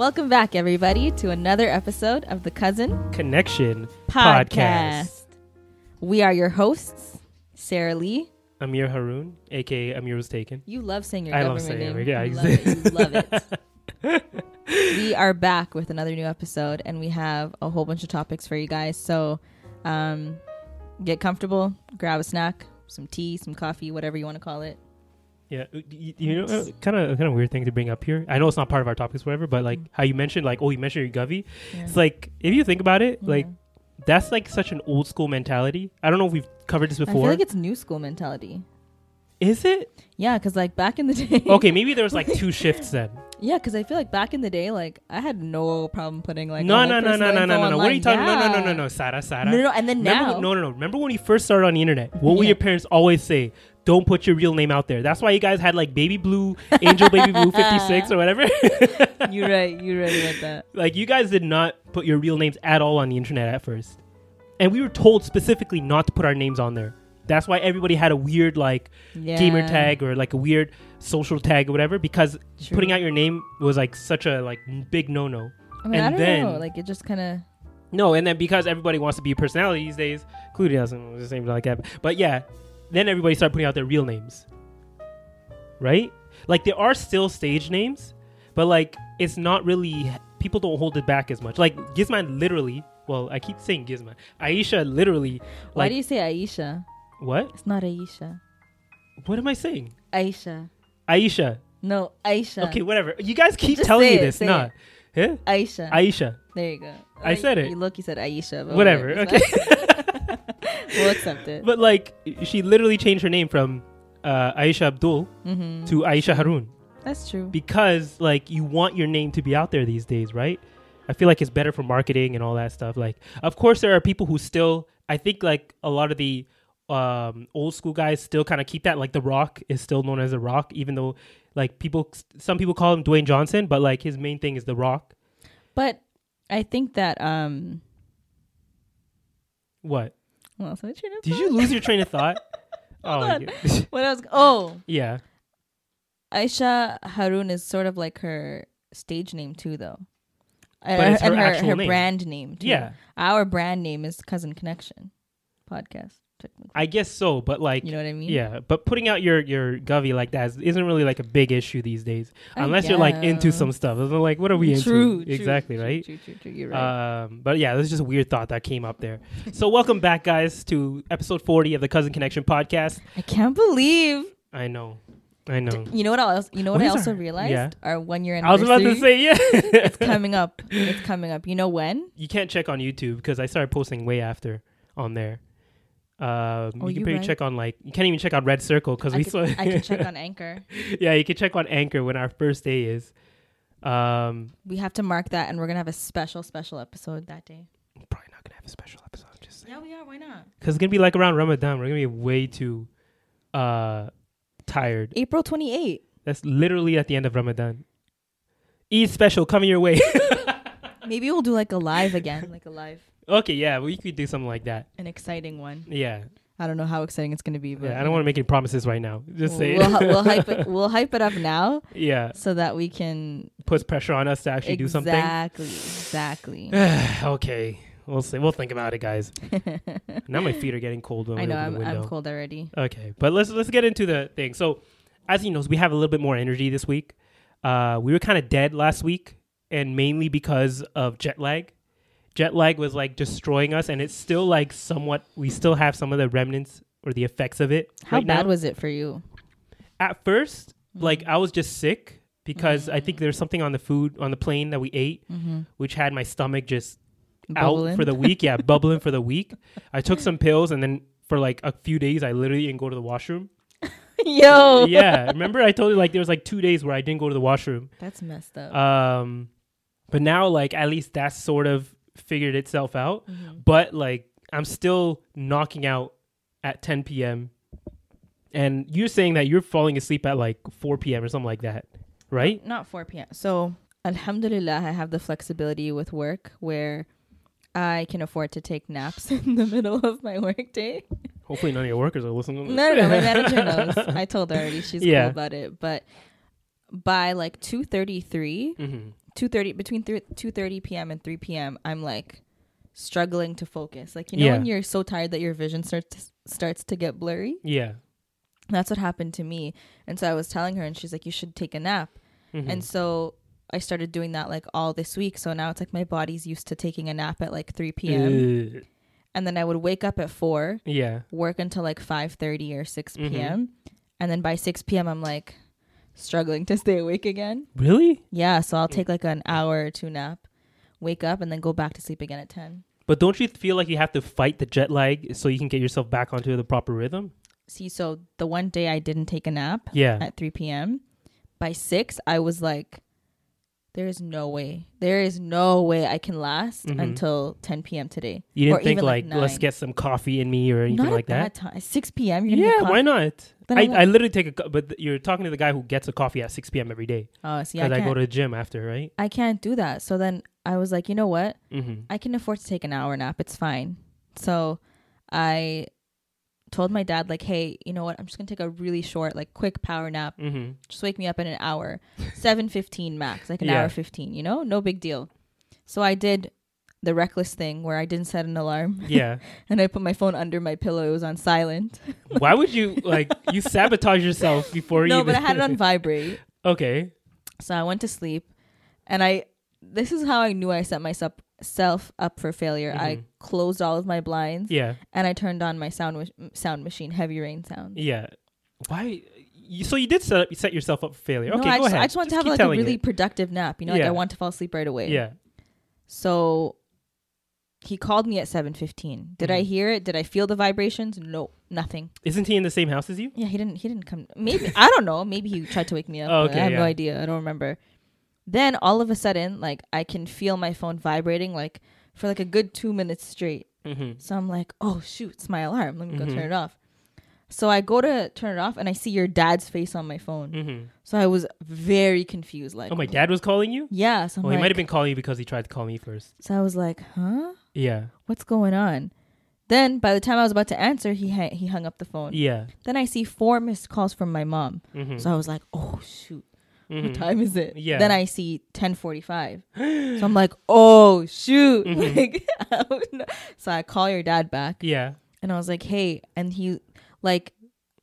Welcome back, everybody, to another episode of the Cousin Connection Podcast. Podcast. We are your hosts, Sarah Lee. Amir Haroon, aka Amir was taken. You love saying your I love government saying name. it, yeah, you love it. You love it. we are back with another new episode, and we have a whole bunch of topics for you guys. So, um, get comfortable, grab a snack, some tea, some coffee, whatever you want to call it. Yeah, uh, you, you know, kind of kind of weird thing to bring up here. I know it's not part of our topics, whatever, but like mm. how you mentioned, like, oh, you mentioned your Govy. Yeah. It's like if you think about it, like that's like such an old school mentality. I don't know if we've covered this before. I feel like it's new school mentality. Is it Yeah, because like back in the day. okay? Maybe there was like two shifts then. Yeah, because I feel like back in the day, like I had no problem putting like no, no, no, no, no, no, no. What are you talking? No, no, no, no, no, Sarah, Sarah. No, no, no, and then Remember, now, no, no, no. Remember when you first started on the internet? What would your parents always say? Don't put your real name out there. That's why you guys had like Baby Blue, Angel Baby Blue 56 or whatever. you're right. You're right about that. like you guys did not put your real names at all on the internet at first. And we were told specifically not to put our names on there. That's why everybody had a weird like Yeah. gamer tag or like a weird social tag or whatever because True. putting out your name was like such a like big no-no. I mean, I and don't then- know. Like it just kind of. No, and then because everybody wants to be a personality these days, including us, and the same like that. But yeah, then everybody started putting out their real names, right? Like there are still stage names, but like it's not really people don't hold it back as much. Like Gizman literally, well, I keep saying Gizman. Aisha literally, Why do you say Aisha? what? It's not Aisha. What am I saying? Aisha. Aisha. No, Aisha. Okay, whatever. You guys keep Just telling me it, this, say nah. Huh? Aisha. Aisha. there you go. I Or said it. You look. You said Aisha. but Whatever. whatever, Okay. we'll accept it. But like, she literally changed her name from uh, Aisha Abdul mm-hmm. to Aisha Haroon That's true. because like you want your name to be out there these days, right? I feel like it's better for marketing and all that stuff. Like, of course, there are people who still. I think like a lot of the um, old school guys still kind of keep that. Like, The Rock is still known as The Rock, even though like people, some people call him Dwayne Johnson, but like his main thing is The Rock. But I think that um. What? Well, so train of Did you lose your train of thought? Hold oh, on. What else? Oh, yeah. Aisha Haroon is sort of like her stage name too, though. But Uh, it's and her her, actual her name. brand name too. Yeah. Our brand name is Cousin Connection podcast. Technically. I guess so, but like, You know what I mean? Yeah, but putting out your your govy like that is, isn't really like a big issue these days, I unless you're like into some stuff. It's like, what are we into? True. exactly true, right. True, true, true. You're right. Um, but yeah, this is just a weird thought that came up there. so welcome back, guys, to episode forty of the Cousin Connection podcast. I can't believe. I know, I know. You know what else? You know what, What I also our- realized? yeah. Our one year anniversary. I was about to say yeah. it's coming up. It's coming up. You know when? you can't check on YouTube because I started posting way after on there. Um, Oh, you can probably right. check on like you can't even check on Red Circle because we could, saw. I can check on Anchor. yeah, you can check on Anchor when our first day is. Um, We have to mark that, and we're gonna have a special, special episode that day. probably not gonna have a special episode. Just Yeah, we are. Why not? because it's gonna be like around Ramadan. We're gonna be way too uh tired. April twenty eighth. That's literally at the end of Ramadan. Eid special coming your way. Maybe we'll do like a live again, like a live, okay, yeah, we could do something like that. an exciting one. Yeah, I don't know how exciting it's gonna be, but yeah. I don't want to make any promises right now. Just say we'll, we'll, we'll hype it. We'll hype it up now yeah, so that we can puts pressure on us to actually do something. exactly, exactly. okay, We'll see. We'll think about it, guys. now my feet are getting cold when I know. I'm. I'm cold already. Okay, but let's let's get into the thing. So, as you know, we have a little bit more energy this week. Uh, we were kind of dead last week, and mainly because of jet lag. Jet lag was like destroying us, and it's still like somewhat. We still have some of the remnants or the effects of it. How right bad now. was it for you? at first? Like Mm-hmm. I was just sick because I think there's something on the food on the plane that we ate, Mm-hmm. which had my stomach just out for the week. Yeah, bubbling for the week. I took some pills, and then for like a few days, I literally didn't go to the washroom. Yo, yeah, remember I told you like there was like two days where I didn't go to the washroom. that's messed up. Um, but now like at least that's sort of figured itself out. Mm-hmm. But like I'm still knocking out at 10 p.m. And you're saying that you're falling asleep at like 4 p.m. or something like that, right? Not 4 p.m. So, alhamdulillah, I have the flexibility with work where I can afford to take naps in the middle of my workday. Hopefully none of your workers are listening. To No, no, no. My manager knows. I told her already. She's Yeah. cool about it. But by like 2.33, Mhm. 2.30, between 2.30 p.m. and 3 p.m., I'm like struggling to focus. Like, you know Yeah. when you're so tired that your vision starts starts to get blurry? Yeah. That's what happened to me. And so I was telling her, and she's like, you should take a nap. Mhm. And so I started doing that like all this week. So now it's like my body's used to taking a nap at like 3 p.m. Ugh. and then I would wake up at 4, yeah. work until like 5:30 or 6 Mhm. p.m. And then by 6 p.m. I'm like struggling to stay awake again. Really? Yeah, so I'll take like an hour or two nap, wake up and then go back to sleep again at 10. But don't you feel like you have to fight the jet lag so you can get yourself back onto the proper rhythm? See, so the one day I didn't take a nap Yeah. at 3 p.m. By 6, I was like there is no way. There is no way I can last Mhm. until 10 p.m. today. You didn't Or think like, like, let's get some coffee in me or anything Not like that? that time. 6 p.m. Yeah, why not? I, I literally take a, but you're talking to the guy who gets a coffee at 6 p.m. every day Oh, see, I I, go to the gym after, right? I can't do that. So then I was like, you know what? Mm-hmm. I can afford to take an hour nap. It's fine. So I told my dad like, hey, you know what? I'm just gonna take a really short, like, quick power nap. Mm-hmm. Just wake me up in an hour, seven fifteen max, like an Yeah. hour fifteen. You know, no big deal. So I did the reckless thing where I didn't set an alarm Yeah. and I put my phone under my pillow. It was on silent. Why would you like you sabotage yourself before you? no, but I had it on vibrate. okay. So I went to sleep, and I. This is how I knew I set myself self up for failure. I Mhm. closed all of my blinds. Yeah. and I turned on my sound sound machine, heavy rain sound. Yeah. Why? You, so you did set up, you set yourself up for failure. No, Okay, I go just, ahead. I just want to have like a really it. productive nap. You know, like I want to fall asleep right away. Yeah. So he called me at seven fifteen. Did I Mhm. hear it? Did I feel the vibrations? No, nothing. Isn't he in the same house as you? Yeah, he didn't. He didn't come. Maybe I don't know. Maybe he tried to wake me up. Oh, okay, I have no idea. I don't remember. Then all of a sudden, like I can feel my phone vibrating like for like a good two minutes straight. Mm-hmm. So I'm like, oh shoot, it's my alarm. Let me go Mhm. turn it off. So I go to turn it off and I see your dad's face on my phone. Mm-hmm. So I was very confused. Like, Oh, my dad was calling you. Yeah. So Well, he might have been calling you because he tried to call me first. So I was like, huh? Yeah. What's going on? Then by the time I was about to answer, he ha- he hung up the phone. Yeah. Then I see four missed calls from my mom. Mm-hmm. So I was like, oh shoot, Mhm. what time is it? Yeah. Then I see 10:45. so I'm like, oh shoot. Mhm. Like, I so I call your dad back Yeah. and I was like, hey, and he like,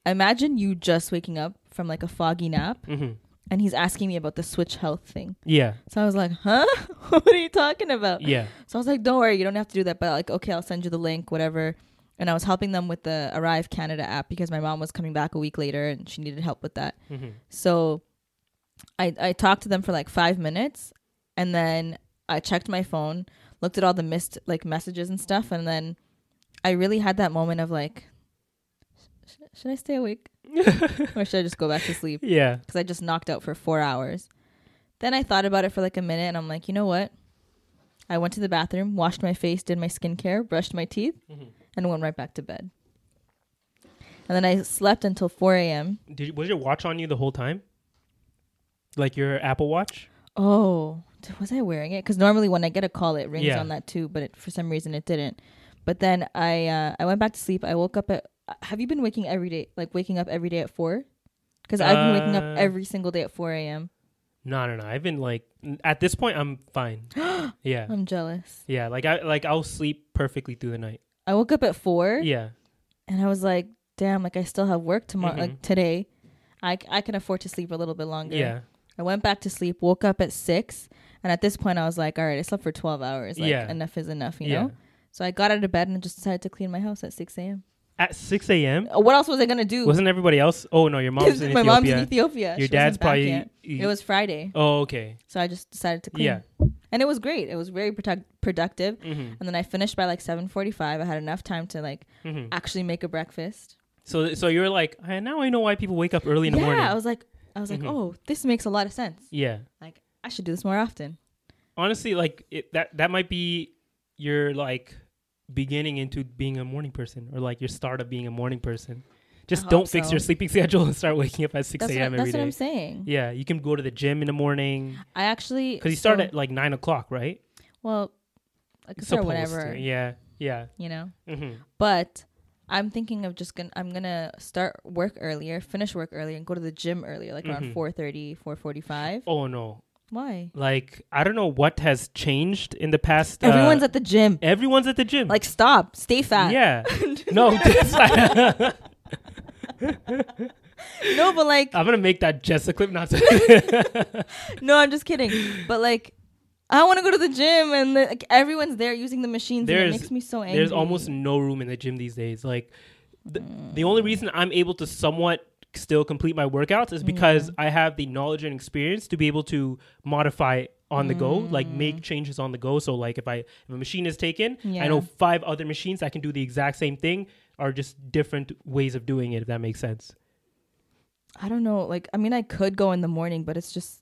imagine you just waking up from like a foggy nap Mm-hmm. And he's asking me about the Switch Health thing. Yeah. So I was like, huh? what are you talking about? Yeah. So I was like, don't worry, you don't have to do that. But like, okay, I'll send you the link, whatever. And I was helping them with the Arrive Canada app because my mom was coming back a week later and she needed help with that. Mm-hmm. So I I talked to them for like five minutes and then I checked my phone, looked at all the missed like messages and stuff, and then I really had that moment of like, sh- should I stay awake or should I just go back to sleep? Yeah. because I just knocked out for four hours. Then I thought about it for like a minute and I'm like, you know what? I went to the bathroom, washed my face, did my skincare, brushed my teeth, Mhm. and went right back to bed. And then I slept until 4 a.m. Did was your watch on you the whole time? Like your Apple Watch? Oh, was I wearing it? Because normally when I get a call, it rings Yeah. on that too, but it, for some reason it didn't. But then I uh, I went back to sleep. I woke up at. Uh, Have you been waking every day, like waking up every day at four? Because I've been waking Uh, up every single day at 4 a.m. No, no, no. I've been like at this point I'm fine. yeah. I'm jealous. Yeah, like I like I'll sleep perfectly through the night. I woke up at four Yeah. and I was like, damn, like I still have work tomorrow, Mhm. like today. I, c- I can afford to sleep a little bit longer. Yeah. I went back to sleep, woke up at six, and at this point I was like, all right, I slept for 12 hours. Like, Yeah. enough is enough, you Yeah. know? So I got out of bed and just decided to clean my house at 6 a.m. At six a.m. Uh, What else was I going to do? Wasn't everybody else? Oh no, your mom's in Ethiopia? my Ethiopia. mom's in Ethiopia. Your She dad's probably. yet. It was Friday. Oh okay. So I just decided to clean. Yeah. And it was great. It was very productive. hmm And then I finished by like 7:45. I had enough time to like hmm actually make a breakfast. So so you're like "Ah, now I know why people wake up early in the morning. yeah. I was like I was like, Mhm. "Oh, this makes a lot of sense. yeah. Like I should do this more often." Honestly, like it, that that might be your like beginning into being a morning person or like your start of being a morning person. Just don't fix so. your sleeping schedule and start waking up at six That's, what, a.m. that's what. I'm saying. Yeah, you can go to the gym in the morning I actually because you start so- at like nine o'clock, right? well, I could start whenever, to. Yeah, yeah. you know. hmm But I'm thinking of just gonna I'm gonna start work earlier, finish work earlier, and go to the gym earlier, like Mhm. around 4:30, 4:45. Oh no, Why? like I don't know what has changed in the past. Everyone's uh, at the gym. everyone's at the gym. Like, stop, stay fat. yeah, no, No, but like, I'm gonna make that just a clip. Not no, I'm just kidding. But like, I want to go to the gym, and like everyone's there using the machines. and There's- it makes me so angry. there's almost no room in the gym these days. Like the, the only reason I'm able to somewhat still complete my workouts is mm-hmm. because I have the knowledge and experience to be able to modify on the go, like mm. make changes on the go. So like if I if a machine is taken, I know five other machines that can do the exact same thing are just different ways of doing it. If that makes sense. I don't know. Like, I mean, I could go in the morning, but it's just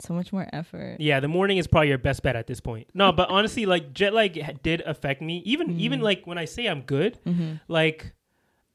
so much more effort. Yeah, the morning is probably your best bet at this point. No, but honestly, like jet lag did affect me. Even even mm. like when I say I'm good, Mm-hmm. like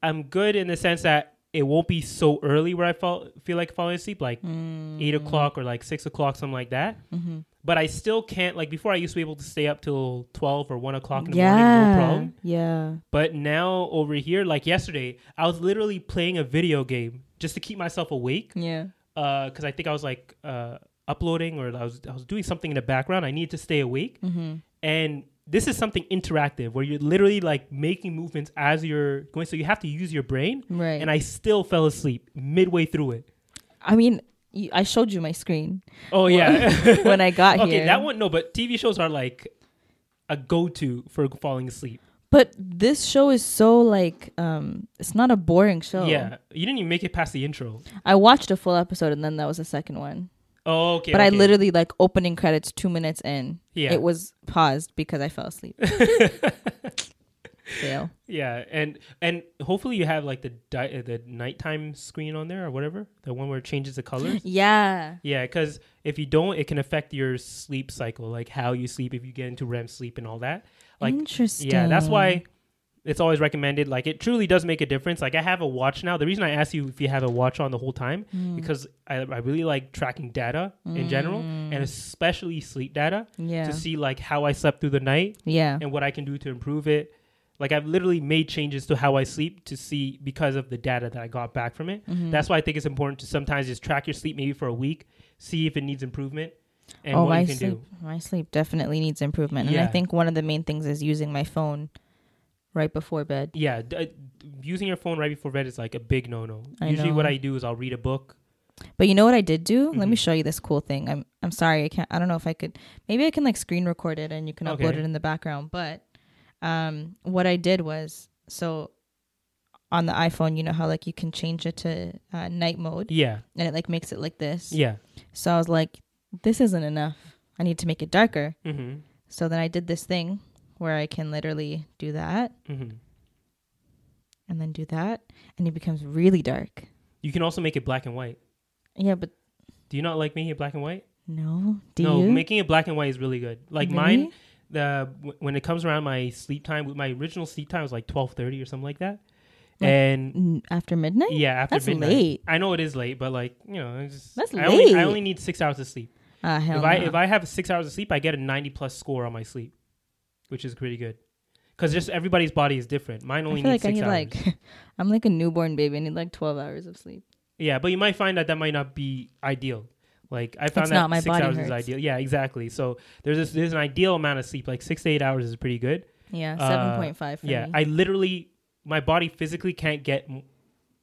I'm good in the sense that it won't be so early where I fall, feel like falling asleep, like Mm. eight o'clock or like six o'clock, something like that. Mm-hmm. But I still can't. Like before, I used to be able to stay up till twelve or one o'clock in the Yeah. morning, no problem. Yeah. But now over here, like yesterday, I was literally playing a video game just to keep myself awake. Yeah. Because I think I was like uh, uploading or I was I was doing something in the background. I needed to stay awake, Mm-hmm. and this is something interactive where you're literally like making movements as you're going. So you have to use your brain. Right. And I still fell asleep midway through it. I mean, you, I showed you my screen Oh yeah. when I got okay, here. Okay, that one no, but TV shows are like a go-to for falling asleep. But this show is so like, um, it's not a boring show. Yeah, you didn't even make it past the intro. I watched a full episode and then that was the second one. Oh, okay. but I literally like opening credits two minutes in. Yeah. It was paused because I fell asleep. Fail. yeah, and and hopefully you have like the di- uh, the nighttime screen on there or whatever, the one where it changes the colors. Yeah. yeah, because if you don't, it can affect your sleep cycle, like how you sleep if you get into REM sleep and all that. Like Interesting. Yeah, that's why it's always recommended. Like it truly does make a difference. Like I have a watch now. The reason I asked you if you have a watch on the whole time Hmm. because I, I really like tracking data in general and especially sleep data. Yeah. to see like how I slept through the night yeah. and what I can do to improve it. Like I've literally made changes to how I sleep to see because of the data that I got back from it. Mm-hmm. That's why I think it's important to sometimes just track your sleep maybe for a week, see if it needs improvement and oh, what my you can sleep, do. my sleep definitely needs improvement, and I think one of the main things is using my phone right before bed. Yeah, d- uh, using your phone right before bed is like a big no-no. I Usually, what. I do is I'll read a book. But you know what I did do? Let me Mhm. show you this cool thing. I'm I'm sorry, I can't. I don't know if I could. Maybe I can like screen record it and you can upload it in the background. But um, what I did was so on the iPhone, you know how like you can change it to uh, night mode Yeah, and it like makes it like this. yeah. So I was like, this isn't enough. I need to make it darker. Mm-hmm. So then I did this thing where I can literally do that Mm-hmm. and then do that, and it becomes really dark. You can also make it black and white. Yeah, but Do you not like making it black and white? no. Do no, you? making it black and white is really good. Like mine, the w- when it comes around my sleep time, my original sleep time was like twelve thirty or something like that. Like, and after midnight. yeah, after That's midnight. late. I know it is late, but like you know, it's just, That's I Only, I only need six hours of sleep. Hell if I no. if I have six hours of sleep, I get a ninety plus score on my sleep, which is pretty good. Because just everybody's body is different. Mine I only feel needs like I six need hours. like I'm like a newborn baby. I need like 12 hours of sleep. Yeah, but you might find that that might not be ideal. Like I found It's that not my six body hours is hurts. ideal. Yeah, exactly. So there's this there's an ideal amount of sleep. Like six to eight hours is pretty good. Yeah, Uh, seven point five. yeah, me. I literally my body physically can't get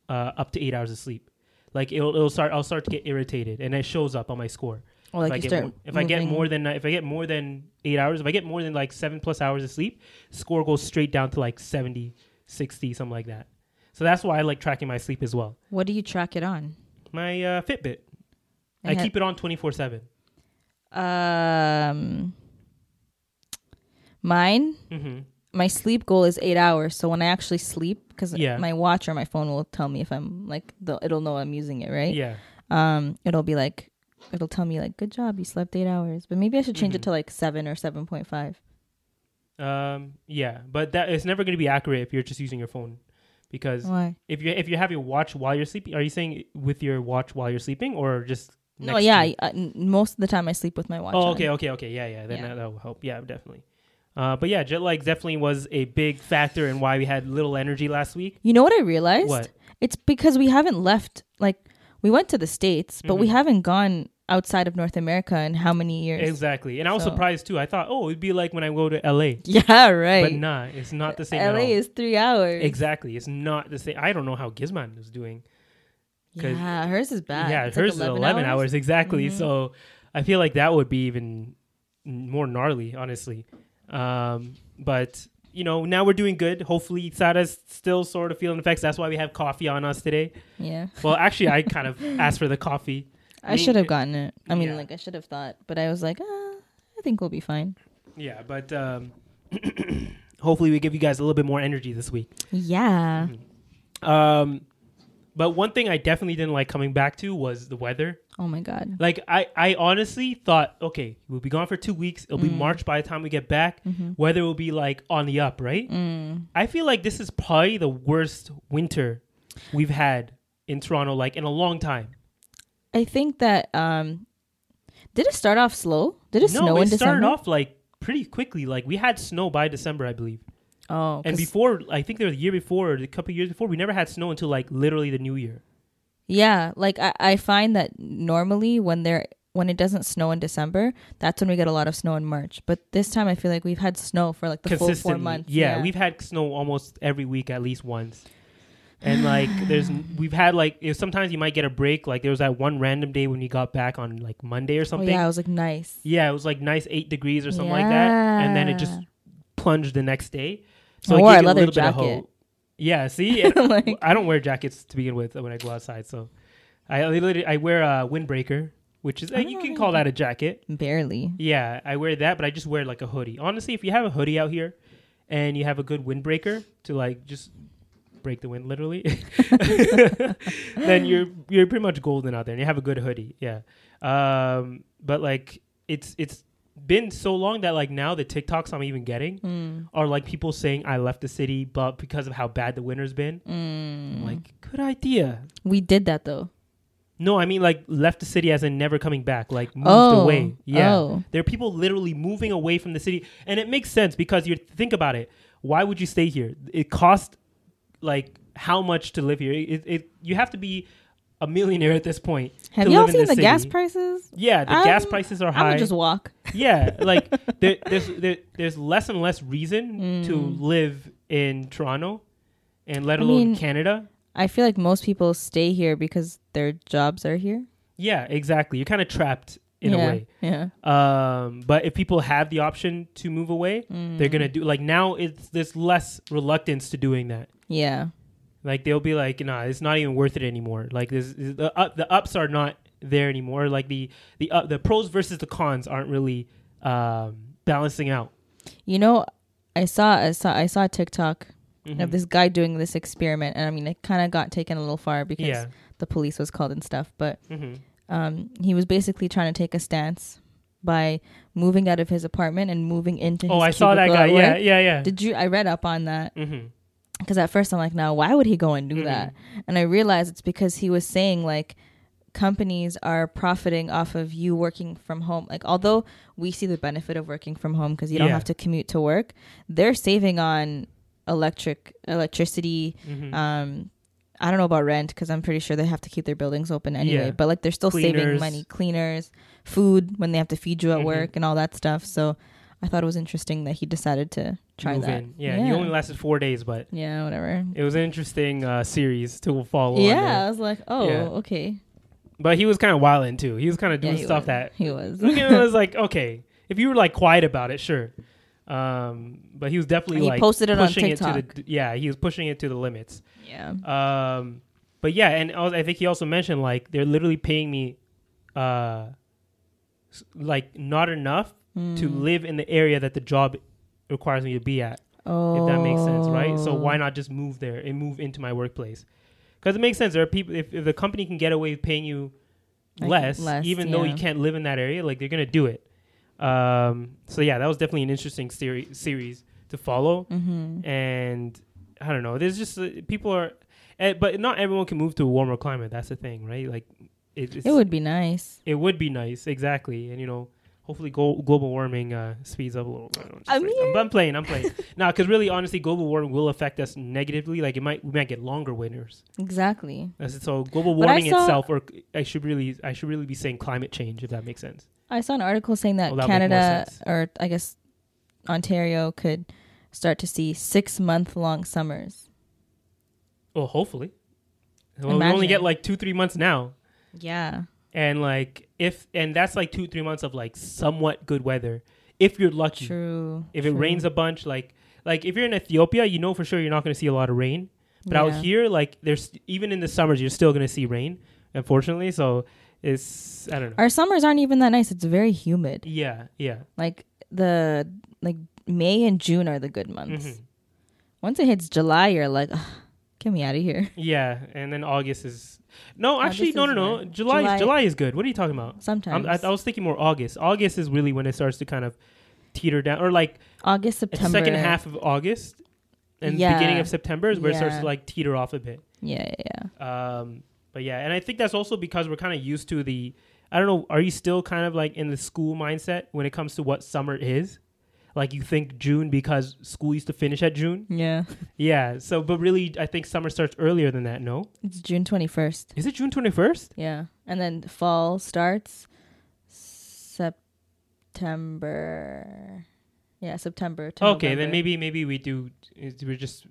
uh, up to eight hours of sleep. Like it'll, it'll start. I'll start to get irritated, and it shows up on my score. Or like if I get more, if I get more than if I get more than eight hours, if I get more than like seven plus hours of sleep, score goes straight down to like 70, 60, something like that. So that's why I like tracking my sleep as well. What do you track it on? My uh, Fitbit, I And ha- keep it on twenty four seven. Um, mine. Mm-hmm. My sleep goal is eight hours. So when I actually sleep, because Yeah. my watch or my phone will tell me if I'm like, the, it'll know I'm using it, right? Yeah, Um, it'll be like, it'll tell me like, good job, you slept eight hours. But maybe I should change Mhm. it to like seven or seven point five. um, yeah, but that it's never going to be accurate if you're just using your phone, because Why? if you if you have your watch while you're sleeping, are you saying with your watch while you're sleeping or just No, yeah. to? I, uh, n- most of the time I sleep with my watch. Oh, on. okay, okay, okay. Yeah, yeah. Then Yeah. That, that will help. Yeah, definitely. Uh, but yeah, jet lag definitely was a big factor in why we had little energy last week. You know what I realized? What? It's because we haven't left. Like we went to the states, but we Mhm. haven't gone outside of North America in how many years? Exactly. And I was So- surprised too. I thought, oh, it'd be like when I go to LA. Yeah, right. But nah, it's not the same LA is three hours. Exactly. It's not the same. I don't know how Gizman is doing. Yeah, hers is bad. Yeah, It's like hers is 11 hours. Exactly. Mhm. So I feel like that would be even more gnarly, honestly. Um, but, you know, now we're doing good. Hopefully, Sada's still sort of feeling effects. That's why we have coffee on us today. Yeah, Well, actually, I kind of asked for the coffee. I should have gotten it. I mean, yeah. like I should have thought, but I was like, ah, I think we'll be fine. Yeah, but um, hopefully, we give you guys a little bit more energy this week. Yeah. Um, but one thing I definitely didn't like coming back to was the weather. Oh my god. Like I, I honestly thought, okay, we'll be gone for two weeks. It'll be Mm. March by the time we get back. Mm-hmm. Weather will be like on the up, right? Mm. I feel like this is probably the worst winter we've had in Toronto, like in a long time. I think that um, did it start off slow? Did it no, snow it in December? No, it started off like pretty quickly. Like we had snow by December, I believe. oh, And before, I think there was a year before, or a couple of years before, we never had snow until like literally the new year. yeah, like I, I find that normally when there when it doesn't snow in December, that's when we get a lot of snow in March. But this time, I feel like we've had snow for like the full four months. Yeah, we've had snow almost every week at least once. And like there's we've had like if sometimes you might get a break. Like there was that one random day when we got back on like Monday or something Oh yeah, it was like nice. Yeah, it was like nice eight degrees or something like that. And then it just plunged the next day. So I gave a you leather little bit of jacket. hope. Yeah, see, Like- I don't wear jackets to begin with when I go outside. So I literally I wear a windbreaker, which is uh, you Oh, can call that a jacket. Barely. Yeah, I wear that, but I just wear like a hoodie. Honestly, if you have a hoodie out here and you have a good windbreaker to like just break the wind literally, then you're you're pretty much golden out there and you have a good hoodie. Yeah. Um but like it's it's been so long that like now the TikToks I'm even getting Mm. are like people saying I left the city but because of how bad the winter's been. Mm. Like, good idea. we did that though. No, I mean like left the city as in never coming back, like moved oh, away. Yeah. Oh. There are people literally moving away from the city, and it makes sense because you think about it. Why would you stay here? It costs like how much to live here? It, it you have to be a millionaire at this point. Have to y'all seen the gas prices? Yeah, the gas I'm- prices are high. I would just walk. yeah, like there, there's there, there's less and less reason to Mm. live in Toronto, and let I alone mean- Canada. I feel like most people stay here because their jobs are here. Yeah, exactly. You're kind of trapped in yeah. a way. Yeah. Um, but if people have the option to move away, they're Mm. gonna do like now. It's there's less reluctance to doing that. Yeah. Like they'll be like, nah, it's not even worth it anymore. Like this, the up, the ups are not there anymore. Like the the up, the pros versus the cons aren't really um, balancing out. You know, I saw I saw I saw a TikTok Mhm. of this guy doing this experiment, and I mean, it kind of got taken a little far because Yeah. the police was called and stuff. But hmm um, he was basically trying to take a stance by moving out of his apartment and moving into. Oh, I saw that guy. Yeah, yeah, yeah. Did you? I read up on that hmm because at first I'm like, no, why would he go and do Mhm. that? And I realized it's because he was saying like companies are profiting off of you working from home. Like although we see the benefit of working from home because you don't have to commute to work, they're saving on electric electricity, hmm um, I don't know about rent because I'm pretty sure they have to keep their buildings open anyway. Yeah. But like they're still saving money, cleaners, food when they have to feed you at Mhm. work and all that stuff. So I thought it was interesting that he decided to try Move that. in. Yeah, he only lasted four days, but yeah, whatever. it was an interesting uh, series to follow. Yeah. I was like, oh, Yeah. okay. but he was kind of wilding too. He was kind of doing he stuff was. that he was. it was like okay, if you were like quiet about it, sure. Um, but he was definitely He like posted it on pushing it to the yeah, he was pushing it to the limits. yeah. Um, but yeah, and I, was, I think he also mentioned like they're literally paying me, uh, like not enough to Mm. live in the area that the job requires me to be at. Oh, If that makes sense, right? So why not just move there and move into my workplace? Because it makes sense. There are people if, if the company can get away with paying you Like, less, less, even though you can't live in that area, like they're gonna do it. Um, so yeah, that was definitely an interesting seri- series to follow Mm-hmm. and I don't know. There's just uh, people are, eh, but not everyone can move to a warmer climate. That's the thing, right? Like, it, It would be nice. it would be nice, exactly. And you know, hopefully, go- global warming uh, speeds up a little. bit. I I'm, mean- I'm playing. I'm playing. nah, because really, honestly, global warming will affect us negatively. Like, it might we might get longer winters. Exactly. That's. So global warming itself, or I should really, I should really be saying climate change, if that makes sense. I saw an article saying that Well, that'll make more Canada or I guess Ontario could start to see six month long summers. Well, hopefully. Well, we only get like two, three months now. Yeah. and like if and that's like two three months of like somewhat good weather if you're lucky True. if it true. rains a bunch like like if you're in ethiopia you know for sure you're not going to see a lot of rain but out here like there's even in the summers you're still going to see rain unfortunately so it's i don't know Our summers aren't even that nice. It's very humid. yeah yeah Like the like May and June are the good months. Mhm. Once it hits July, you're like, get me out of here. yeah and then august is no actually August no no no july July- is july is good what are you talking about Sometimes I'm, I, I was thinking more august august is really when it starts to kind of teeter down or like August, September. second half of August and Yeah. beginning of September is where it starts to like teeter off a bit. Yeah, yeah, yeah. Um, but yeah, and I think that's also because we're kind of used to the. I don't know. Are you still kind of like in the school mindset when it comes to what summer is? Like you think June because school used to finish at June. Yeah. Yeah. So, but really, I think summer starts earlier than that. No, It's June 21st. is it June twenty first? Yeah. And then fall starts September. Yeah, September. Okay, then maybe maybe we do. We're just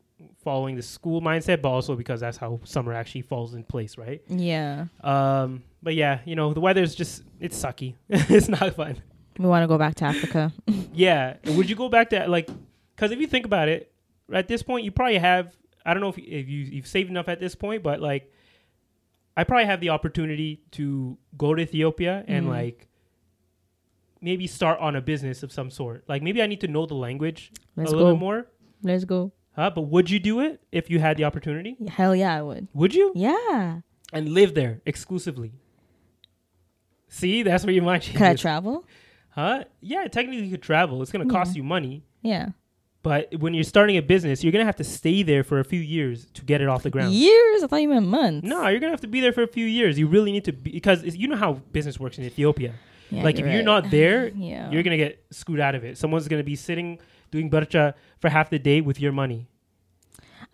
following the school mindset, but also because that's how summer actually falls in place, right? Yeah. Um, but yeah, you know, the weather's just it's sucky. it's not fun. We want to go back to Africa. Yeah. Would you go back to like cuz if you think about it, at this point you probably have I don't know if, if you you've saved enough at this point, but like I probably have the opportunity to go to Ethiopia and Mhm. like maybe start on a business of some sort. Like maybe I need to know the language Let's a little go. bit more. Let's go. Huh? But would you do it if you had the opportunity? Hell yeah, I would. Would you? Yeah. And live there exclusively. See, that's where your mind changes. Could I travel? Huh? Yeah, technically you could travel. It's gonna cost Yeah. you money. Yeah. But when you're starting a business, you're gonna have to stay there for a few years to get it off the ground. Years? I thought you meant months. No, you're gonna have to be there for a few years. You really need to be because you know how business works in Ethiopia. Yeah, like if you're not there, yeah. you're gonna get screwed out of it. Someone's gonna be sitting doing barcha for half the day with your money,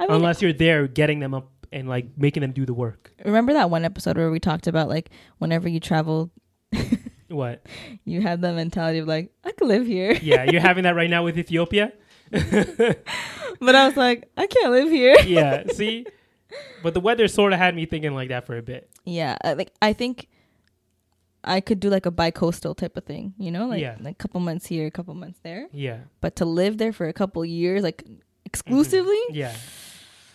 I mean, unless you're there getting them up and like making them do the work. remember that one episode where we talked about like whenever you travel, What? you have the mentality of like I could live here, Yeah, you're having that right now with Ethiopia. but I was like I can't live here. Yeah, see. But the weather sort of had me thinking like that for a bit. Yeah, like I think I could do like a bi-coastal type of thing, you know, like Yeah. like couple months here, a couple months there. Yeah. But to live there for a couple years, like exclusively, Yeah.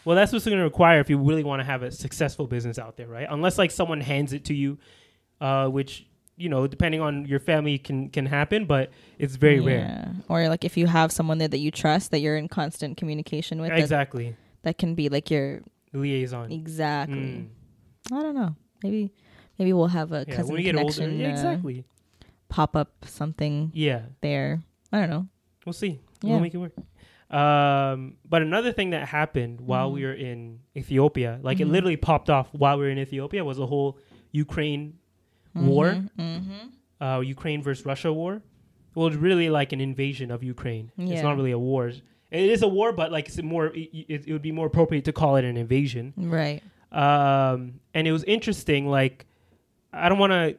Well, that's what's going to require if you really want to have a successful business out there, right? Unless like someone hands it to you, uh, which you know, depending on your family, can can happen, but it's very rare. Yeah. Or like if you have someone there that you trust, that you're in constant communication with, that, Exactly, that can be like your liaison. exactly. Mm. I don't know. Maybe maybe we'll have a Yeah, cousin when we get older, connection yeah, uh, exactly. pop up something Yeah, there. I don't know. we'll see. Yeah. We'll make it work. Um, but another thing that happened while we were in Ethiopia, like it Mhm. literally popped off while we were in Ethiopia, was the whole Ukraine War? Mm-hmm. uh, Ukraine versus Russia war. Well, it's really like an invasion of Ukraine. It's not really a war. It is a war, but like it's more. It, it, it would be more appropriate to call it an invasion. Right. um, and it was interesting. Like, I don't want to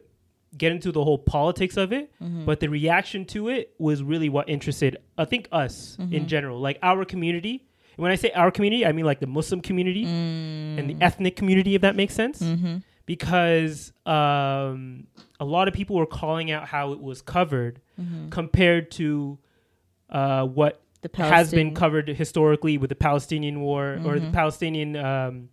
get into the whole politics of it, Mm-hmm. but the reaction to it was really what interested. I think us Mm-hmm. in general, like our community. When I say our community, I mean like the Muslim community and Mm. the ethnic community, if that makes sense. Mm-hmm. Because um, a lot of people were calling out how it was covered Mm-hmm. compared to uh, what has been covered historically with the Palestinian War or the Mhm. Palestinian um,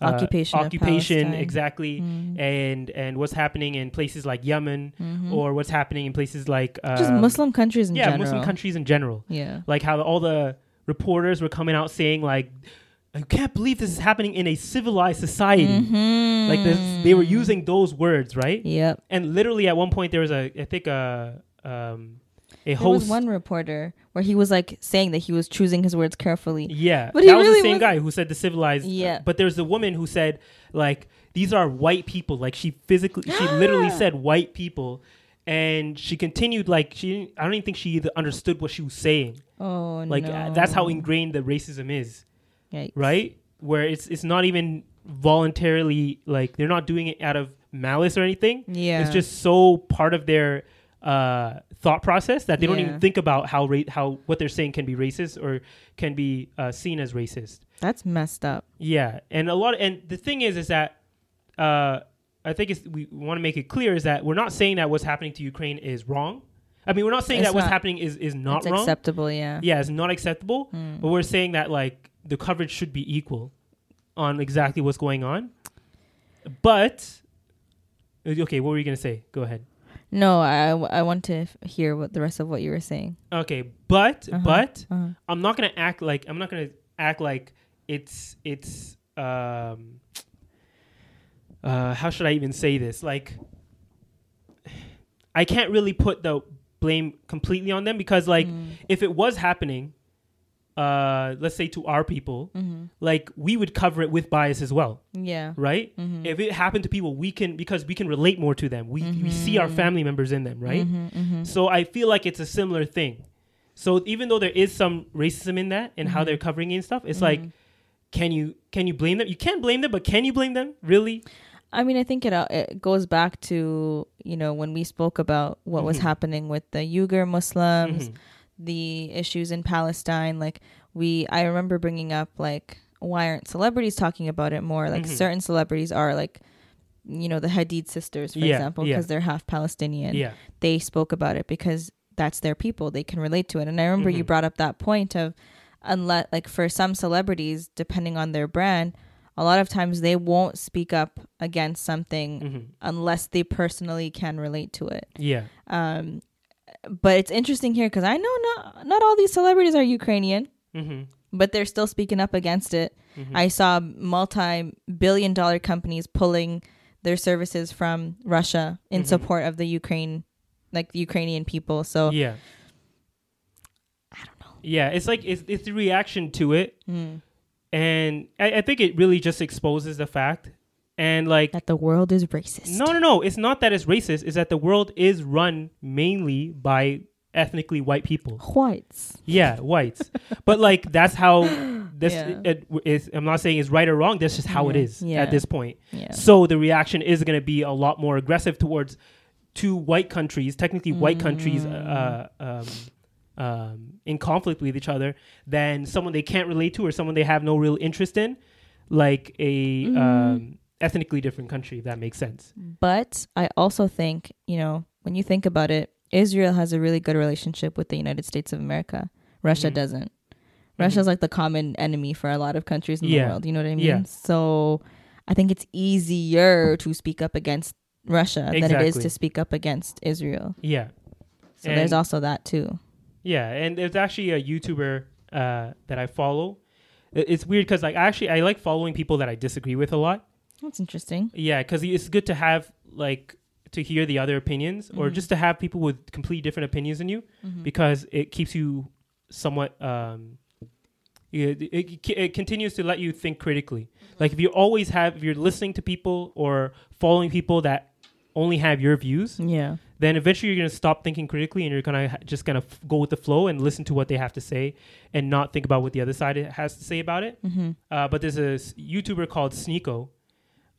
Occupation of occupation Palestine. exactly, Mhm. and and what's happening in places like Yemen Mhm. or what's happening in places like just um, Muslim countries in yeah general. Muslim countries in general. Yeah. Like how all the reporters were coming out saying like, I can't believe this is happening in a civilized society. Mhm. Like this, they were using those words, right? Yep. And literally at one point there was a I think a um, a There host was one reporter where he was like saying that he was choosing his words carefully. Yeah, But he that was really the same was- guy who said the civilized. Yeah. but there's a woman who said like these are white people. Like she physically, she literally said white people, and she continued like she. Didn't, I don't even think she either understood what she was saying. Oh Like no. uh, that's how ingrained the racism is, Yikes. right? Where it's it's not even voluntarily like they're not doing it out of malice or anything. Yeah. It's just so part of their uh, thought process that they don't even think about how ra- how what they're saying can be racist or can be uh, seen as racist. that's messed up. Yeah, and a lot, and the thing is, is that uh, I think it's, we want to make it clear is that we're not saying that what's happening to Ukraine is wrong. I mean, we're not saying It's that what's not- happening is is not it's wrong. acceptable. Yeah. Yeah, it's not acceptable, Mm. but we're saying that like the coverage should be equal on exactly what's going on. But okay, what were you gonna say? Go ahead. No, I, I want to hear what the rest of what you were saying. Okay, but Uh-huh. but Uh-huh. I'm not gonna act like I'm not gonna act like it's it's um uh how should I even say this? Like I can't really put the blame completely on them because like Mm. if it was happening uh let's say to our people Mhm. like we would cover it with bias as well Yeah. right Mhm. if it happened to people we can because we can relate more to them we, we see our family members in them right Mhm, mhm. so I feel like it's a similar thing. So even though there is some racism in that and how Mhm. they're covering it and stuff, it's like, can you can you blame them? You can't blame them, but can you blame them? Really? I mean, I think it uh, it goes back to you know when we spoke about what was happening with the Uyghur Muslims. The issues in Palestine. Like we, I remember bringing up like why aren't celebrities talking about it more? Like Mhm. certain celebrities are like, you know, the Hadid sisters, for Yeah, example, yeah. because they're half Palestinian. Yeah. They spoke about it because that's their people. They can relate to it. And I remember you Mhm. brought up that point of unless like for some celebrities, depending on their brand, a lot of times they won't speak up against something Mhm. unless they personally can relate to it. Yeah. Um, but it's interesting here because I know not not all these celebrities are Ukrainian, Mhm. but they're still speaking up against it. Mhm. I saw multi-billion dollar companies pulling their services from Russia in Mhm. support of the Ukraine, like the Ukrainian people. So yeah. I don't know. Yeah. It's like it's it's the reaction to it, Mm. and I, I think it really just exposes the fact, and like. that the world is racist. No, no, no. It's not that it's racist. It's that the world is run mainly by ethnically white people. whites. Yeah, whites. but like that's how this Yeah. it is. I'm not saying it's right or wrong. That's just how it Yeah, is yeah. at this point. Yeah. So the reaction is going to be a lot more aggressive towards two white countries, technically white countries, Mm. uh, um, um, in conflict with each other, than someone they can't relate to or someone they have no real interest in, like a um, ethnically different country. If that makes sense. But I also think, you know, when you think about it, Israel has a really good relationship with the United States of America. Russia Mhm. doesn't. Russia's like the common enemy for a lot of countries in Yeah. the world. You know what I mean? Yeah. So I think it's easier to speak up against Russia than it is to speak up against Israel. Yeah. So there's also that too. Yeah, and there's actually a YouTuber uh, that I follow. It's weird because like actually I like following people that I disagree with a lot. That's interesting. Yeah, because it's good to have like to hear the other opinions or Mhm. just to have people with completely different opinions than you Mhm. because it keeps you somewhat. Um, it, it, it continues to let you think critically. Like if you always have, if you're listening to people or following people that only have your views, Yeah. then eventually you're going to stop thinking critically and you're going to just going to f- go with the flow and listen to what they have to say and not think about what the other side has to say about it. Mm-hmm. Uh, but there's a YouTuber called Sneeko.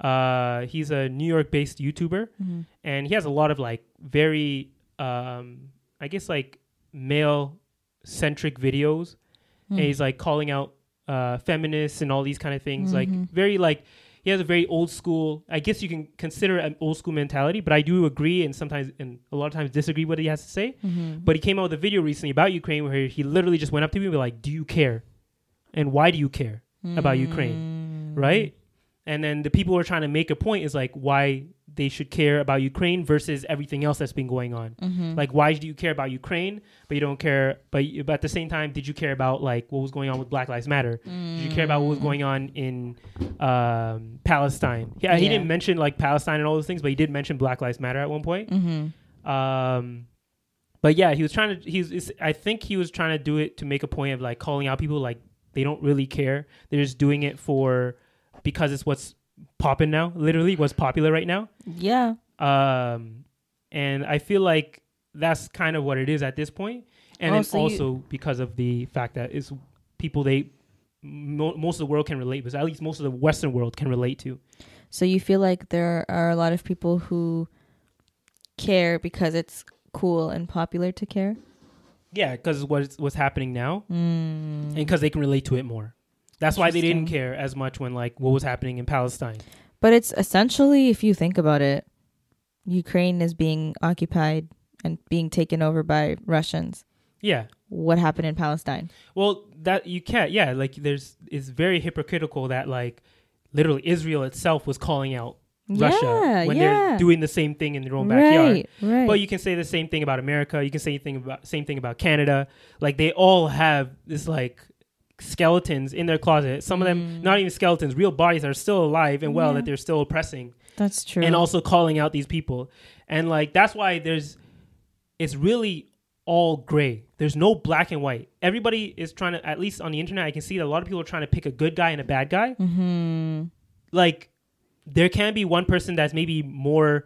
Uh, he's a New York based YouTuber Mm-hmm. and he has a lot of like very, um, I guess, like male centric videos. Hmm. And he's like calling out uh, feminists and all these kind of things. Mhm. Like, very like, he has a very old school, I guess you can consider it an old school mentality, but I do agree and sometimes, and a lot of times disagree what he has to say. Mm-hmm. But he came out with a video recently about Ukraine where he literally just went up to me and was like, Do you care? And why do you care? about Ukraine, Mm. Right? And then the people who are trying to make a point is like why they should care about Ukraine versus everything else that's been going on. Mm-hmm. Like, why do you care about Ukraine, but you don't care? But, you- but at the same time, did you care about like what was going on with Black Lives Matter? Did you care about what was Mm. going on in um, Palestine? Yeah, he didn't mention like Palestine and all those things, but he did mention Black Lives Matter at one point. Mm-hmm. Um, but yeah, he was trying to. He's. I think he was trying to do it to make a point of like calling out people like they don't really care. They're just doing it for because it's what's popping now. Literally, what's popular right now. Yeah. Um, and I feel like that's kind of what it is at this point. And Oh, then so you- also because of the fact that it's people they mo- most of the world can relate with, at least most of the Western world can relate to. So you feel like there are a lot of people who care because it's cool and popular to care? Yeah, because what's what's happening now, Mm. and because they can relate to it more. That's why they didn't care as much when like what was happening in Palestine. But it's essentially, if you think about it, Ukraine is being occupied and being taken over by Russians. Yeah. What happened in Palestine? Well, that you can't. Yeah, like there's it's very hypocritical that like literally Israel itself was calling out Russia yeah, when yeah. they're doing the same thing in their own backyard. Right, right. But you can say the same thing about America. You can say thing about same thing about Canada. Like they all have this like skeletons in their closet. Some of them Mm. not even skeletons, real bodies are still alive and well Yeah. that they're still oppressing That's true. and also calling out these people. And like that's why there's it's really all gray. There's no black and white. Everybody is trying to at least on the internet I can see that a lot of people are trying to pick a good guy and a bad guy. mm-hmm. Like there can be one person that's maybe more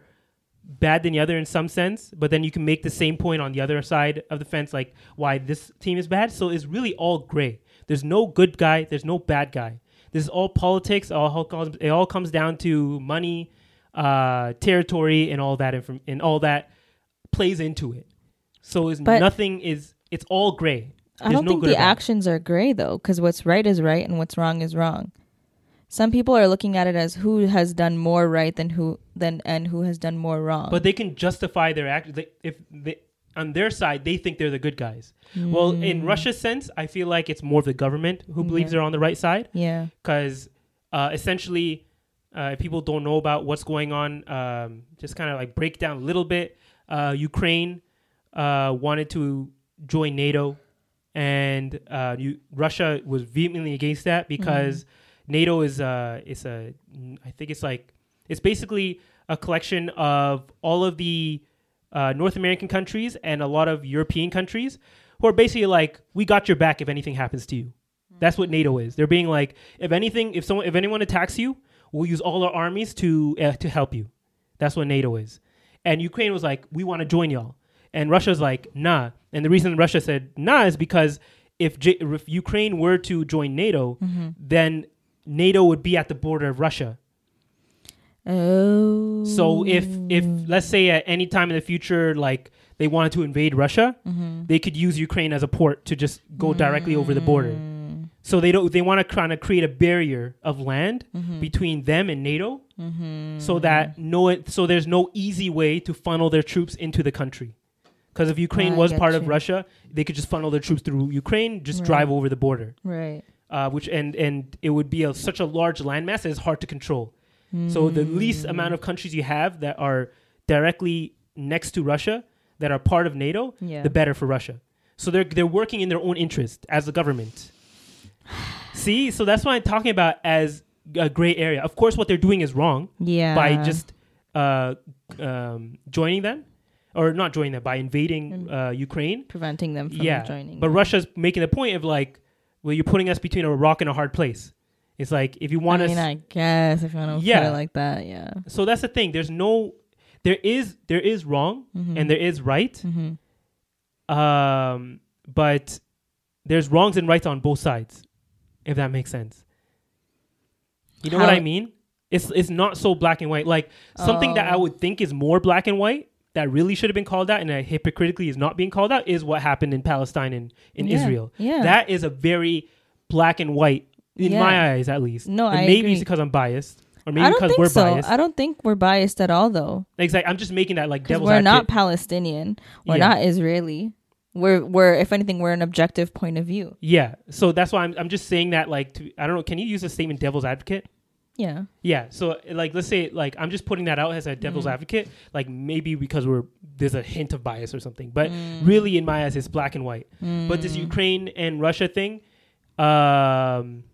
bad than the other in some sense, but then you can make the same point on the other side of the fence, like why this team is bad. So it's really all gray. There's no good guy. There's no bad guy. This is all politics. All it all comes down to money, uh, territory, and all that. Inform- and all that plays into it. So it's But- nothing is. It's all gray. I don't no think the actions are gray though, because what's right is right and what's wrong is wrong. Some people are looking at it as who has done more right than who than and who has done more wrong. But they can justify their act they, if they on their side they think they're the good guys. Well, in Russia's sense, I feel like it's more of the government who believes Yeah. they're on the right side yeah, because uh, essentially, uh, if people don't know about what's going on, um, just kind of like break down a little bit. Uh, Ukraine uh, wanted to join NATO, and uh, you, Russia was vehemently against that because NATO is uh, it's a I think it's like it's basically a collection of all of the uh, North American countries and a lot of European countries who are basically like, we got your back if anything happens to you. That's what NATO is. They're being like, if anything, if someone, if anyone attacks you, we'll use all our armies to uh, to help you. That's what NATO is. And Ukraine was like, we want to join y'all. And Russia's like, nah. And the reason Russia said nah is because if, J- if Ukraine were to join NATO, then NATO would be at the border of Russia. Oh. So if if let's say at any time in the future, like they wanted to invade Russia, Mm-hmm. they could use Ukraine as a port to just go directly over the border. Mm. So they don't they want to kind of create a barrier of land Mm-hmm. between them and NATO, so that no so there's no easy way to funnel their troops into the country. Because if Ukraine I was part of. Russia, they could just funnel their troops through Ukraine, just Right. drive over the border. right. Uh, which and and it would be a, such a large landmass that it's hard to control. So the least amount of countries you have that are directly next to Russia that are part of NATO, Yeah. the better for Russia. So they're they're working in their own interest as a government. See, so that's what I'm talking about as a gray area. Of course, what they're doing is wrong yeah. by just uh, um, joining them, or not joining them by invading uh, Ukraine. preventing them from Yeah, joining. but Russia's making the point of like, well, you're putting us between a rock and a hard place. It's like if you want to. I mean, I guess if you want to put Yeah. it like that, yeah. so that's the thing. There's no, there is there is wrong Mm-hmm. and there is right. Um, but there's wrongs and rights on both sides, if that makes sense. You know what I mean? It's it's not so black and white. Like something that I Oh. would think is more black and white that really should have been called out and that hypocritically is not being called out is what happened in Palestine and in Yeah, Israel. yeah. That is a very black and white in Yeah. my eyes at least. No, And I maybe agree. it's because I'm biased. Or maybe I don't because think we're so. biased. I don't think we're biased at all, though. Exactly. I'm just making that like devil's we're not advocate. Palestinian. We're Yeah. not Israeli. We're we're if anything, we're an objective point of view. Yeah. So that's why I'm I'm just saying that like to, I don't know, can you use the statement devil's advocate? Yeah. Yeah. So like let's say like I'm just putting that out as a devil's Mm. advocate, like maybe because we're there's a hint of bias or something. But Mm. really in my eyes it's black and white. But this Ukraine and Russia thing, um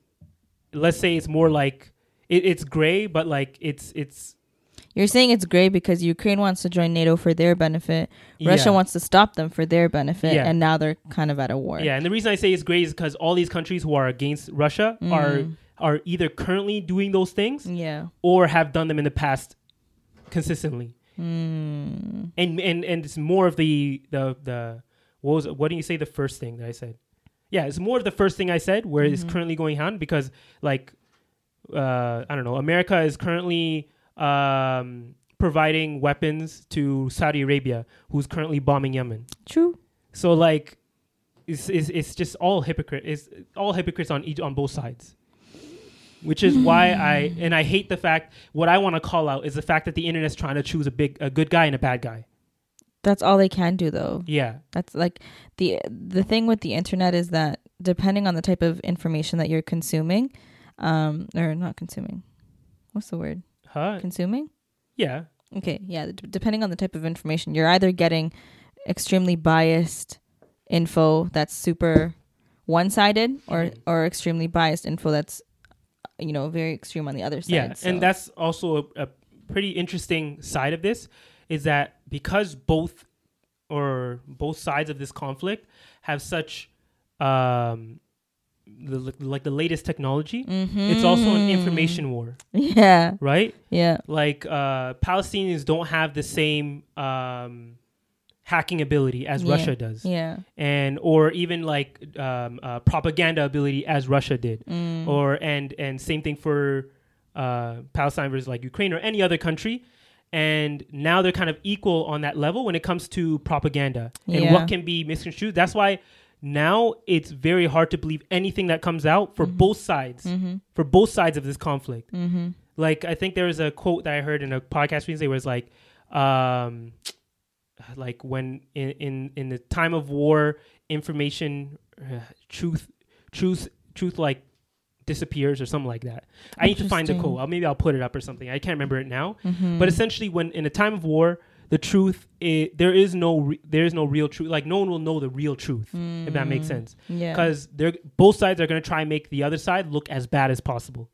let's say it's more like it, it's gray, but like it's it's You're saying it's gray because Ukraine wants to join NATO for their benefit. Russia Yeah. wants to stop them for their benefit, Yeah. and now they're kind of at a war. Yeah, and the reason I say it's gray is because all these countries who are against Russia are are either currently doing those things Yeah. or have done them in the past consistently. Hmm. And and and it's more of the the the what was what do you say the first thing that I said? Yeah, it's more of the first thing I said where it's currently going on because like uh I don't know, America is currently um providing weapons to Saudi Arabia who's currently bombing Yemen. True. So like it's it's, it's just all hypocrite. It's all hypocrites on each on both sides. Which is why I and I hate the fact what I want to call out is the fact that the internet's trying to choose a big a good guy and a bad guy. That's all they can do, though. Yeah. That's like the the thing with the internet is that depending on the type of information that you're consuming, um, or not consuming, what's the word? Huh? Consuming. Yeah. Okay, yeah. d- depending on the type of information, you're either getting extremely biased info that's super one-sided, or Mhm. or extremely biased info that's you know very extreme on the other side. Yeah, so- and that's also a, a pretty interesting side of this is that because both or both sides of this conflict have such um the, like the latest technology, it's also an information war, yeah, right? yeah, like uh, Palestinians don't have the same um, hacking ability as Yeah. Russia does, yeah. and or even like um, uh, propaganda ability as Russia did, Mm. or and and same thing for uh, Palestine versus like Ukraine or any other country. And now they're kind of equal on that level when it comes to propaganda and Yeah. what can be misconstrued. That's why now it's very hard to believe anything that comes out for both sides, for both sides of this conflict Mm-hmm. like I think there was a quote that I heard in a podcast recently where it's like um like when in in, in the time of war information uh, truth truth truth like disappears or something like that. I need to find the quote. I'll, maybe I'll put it up or something. I can't remember it now. Mm-hmm. But essentially when in a time of war the truth i there is no re- there is no real truth like no one will know the real truth if that makes sense yeah, because they're both sides are going to try and make the other side look as bad as possible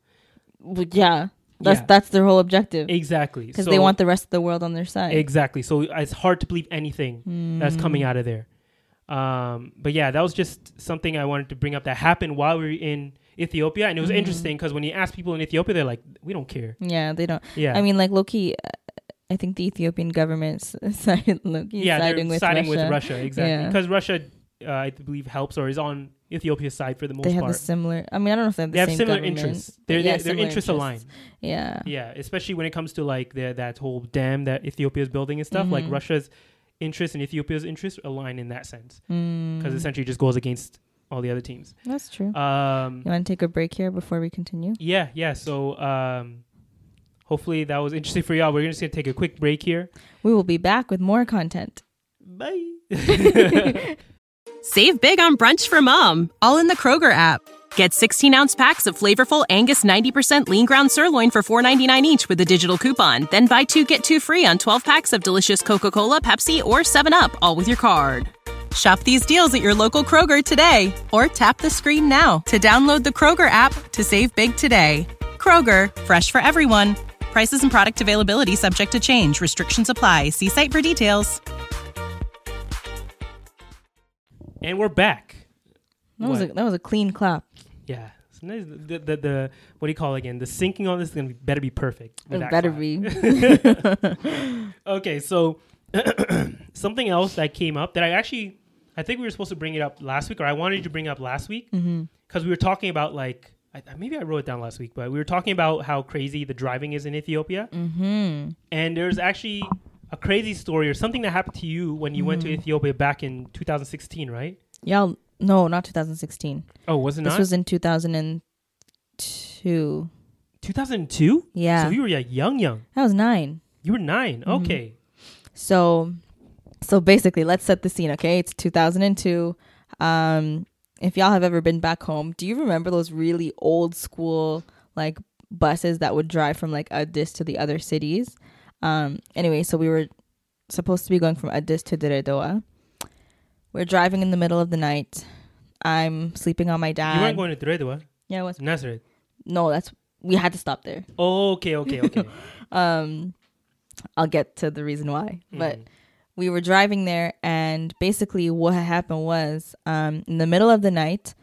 yeah. That's Yeah. that's their whole objective exactly because So- they want the rest of the world on their side. Exactly. So it's hard to believe anything that's coming out of there. Um, but yeah, that was just something I wanted to bring up that happened while we were in Ethiopia, and it was interesting because when you ask people in Ethiopia, they're like, "We don't care." yeah, they don't. Yeah, I mean, like Loki. I think the Ethiopian government's side, Loki yeah, siding they're with siding Russia. with Russia exactly Yeah. because Russia, uh, I believe, helps or is on Ethiopia's side for the most part. They have part. the similar. I mean, I don't know if they have the they have similar government, interests. Their yeah, their, their similar interests align. Yeah. Yeah, especially when it comes to like the, that whole dam that Ethiopia is building and stuff. Like Mhm. Russia's interests and Ethiopia's interests align in that sense Mm, because essentially it just goes against all the other teams. that's true. Um, you want to take a break here before we continue? yeah, yeah. So um, hopefully that was interesting for y'all. We're just gonna take a quick break here. We will be back with more content. Bye. Save big on brunch for mom, all in the Kroger app. Get 16 ounce packs of flavorful Angus 90% lean ground sirloin for $4.99 each with a digital coupon. Then buy two get two free on 12 packs of delicious Coca Cola, Pepsi, or 7UP, all with your card. Shop these deals at your local Kroger today or tap the screen now to download the Kroger app to save big today. Kroger, fresh for everyone. Prices and product availability subject to change. Restrictions apply. See site for details. and we're back. That was a, that was a clean clap. Yeah, the, the the what do you call it again? The syncing on this is gonna be better be perfect. It better clap. be. Okay, so something else that came up that I actually I think we were supposed to bring it up last week, or I wanted to bring it up last week because we were talking about like I, maybe I wrote it down last week, but we were talking about how crazy the driving is in Ethiopia, hmm and there's actually a crazy story or something that happened to you when you went to Mhm. Ethiopia back in 2016, right? Y'all, no, not 2016. Oh, was it This not? was in 2002. 2002. Yeah, So you were yeah, young, young. that was nine. You were 9 Mhm. Okay. So, so basically, let's set the scene. Okay, it's 2002. Um, if y'all have ever been back home, do you remember those really old school like buses that would drive from like Addis to the other cities? Um, anyway, so we were supposed to be going from Addis to Dire Dawa. We're driving in the middle of the night. I'm sleeping on my dad. you weren't going to Dire Dawa, yeah, it was Nazareth. no. That's we had to stop there. Oh, okay, okay, okay. Um, I'll get to the reason why, but Mhm. We were driving there and basically what happened was um, in the middle of the night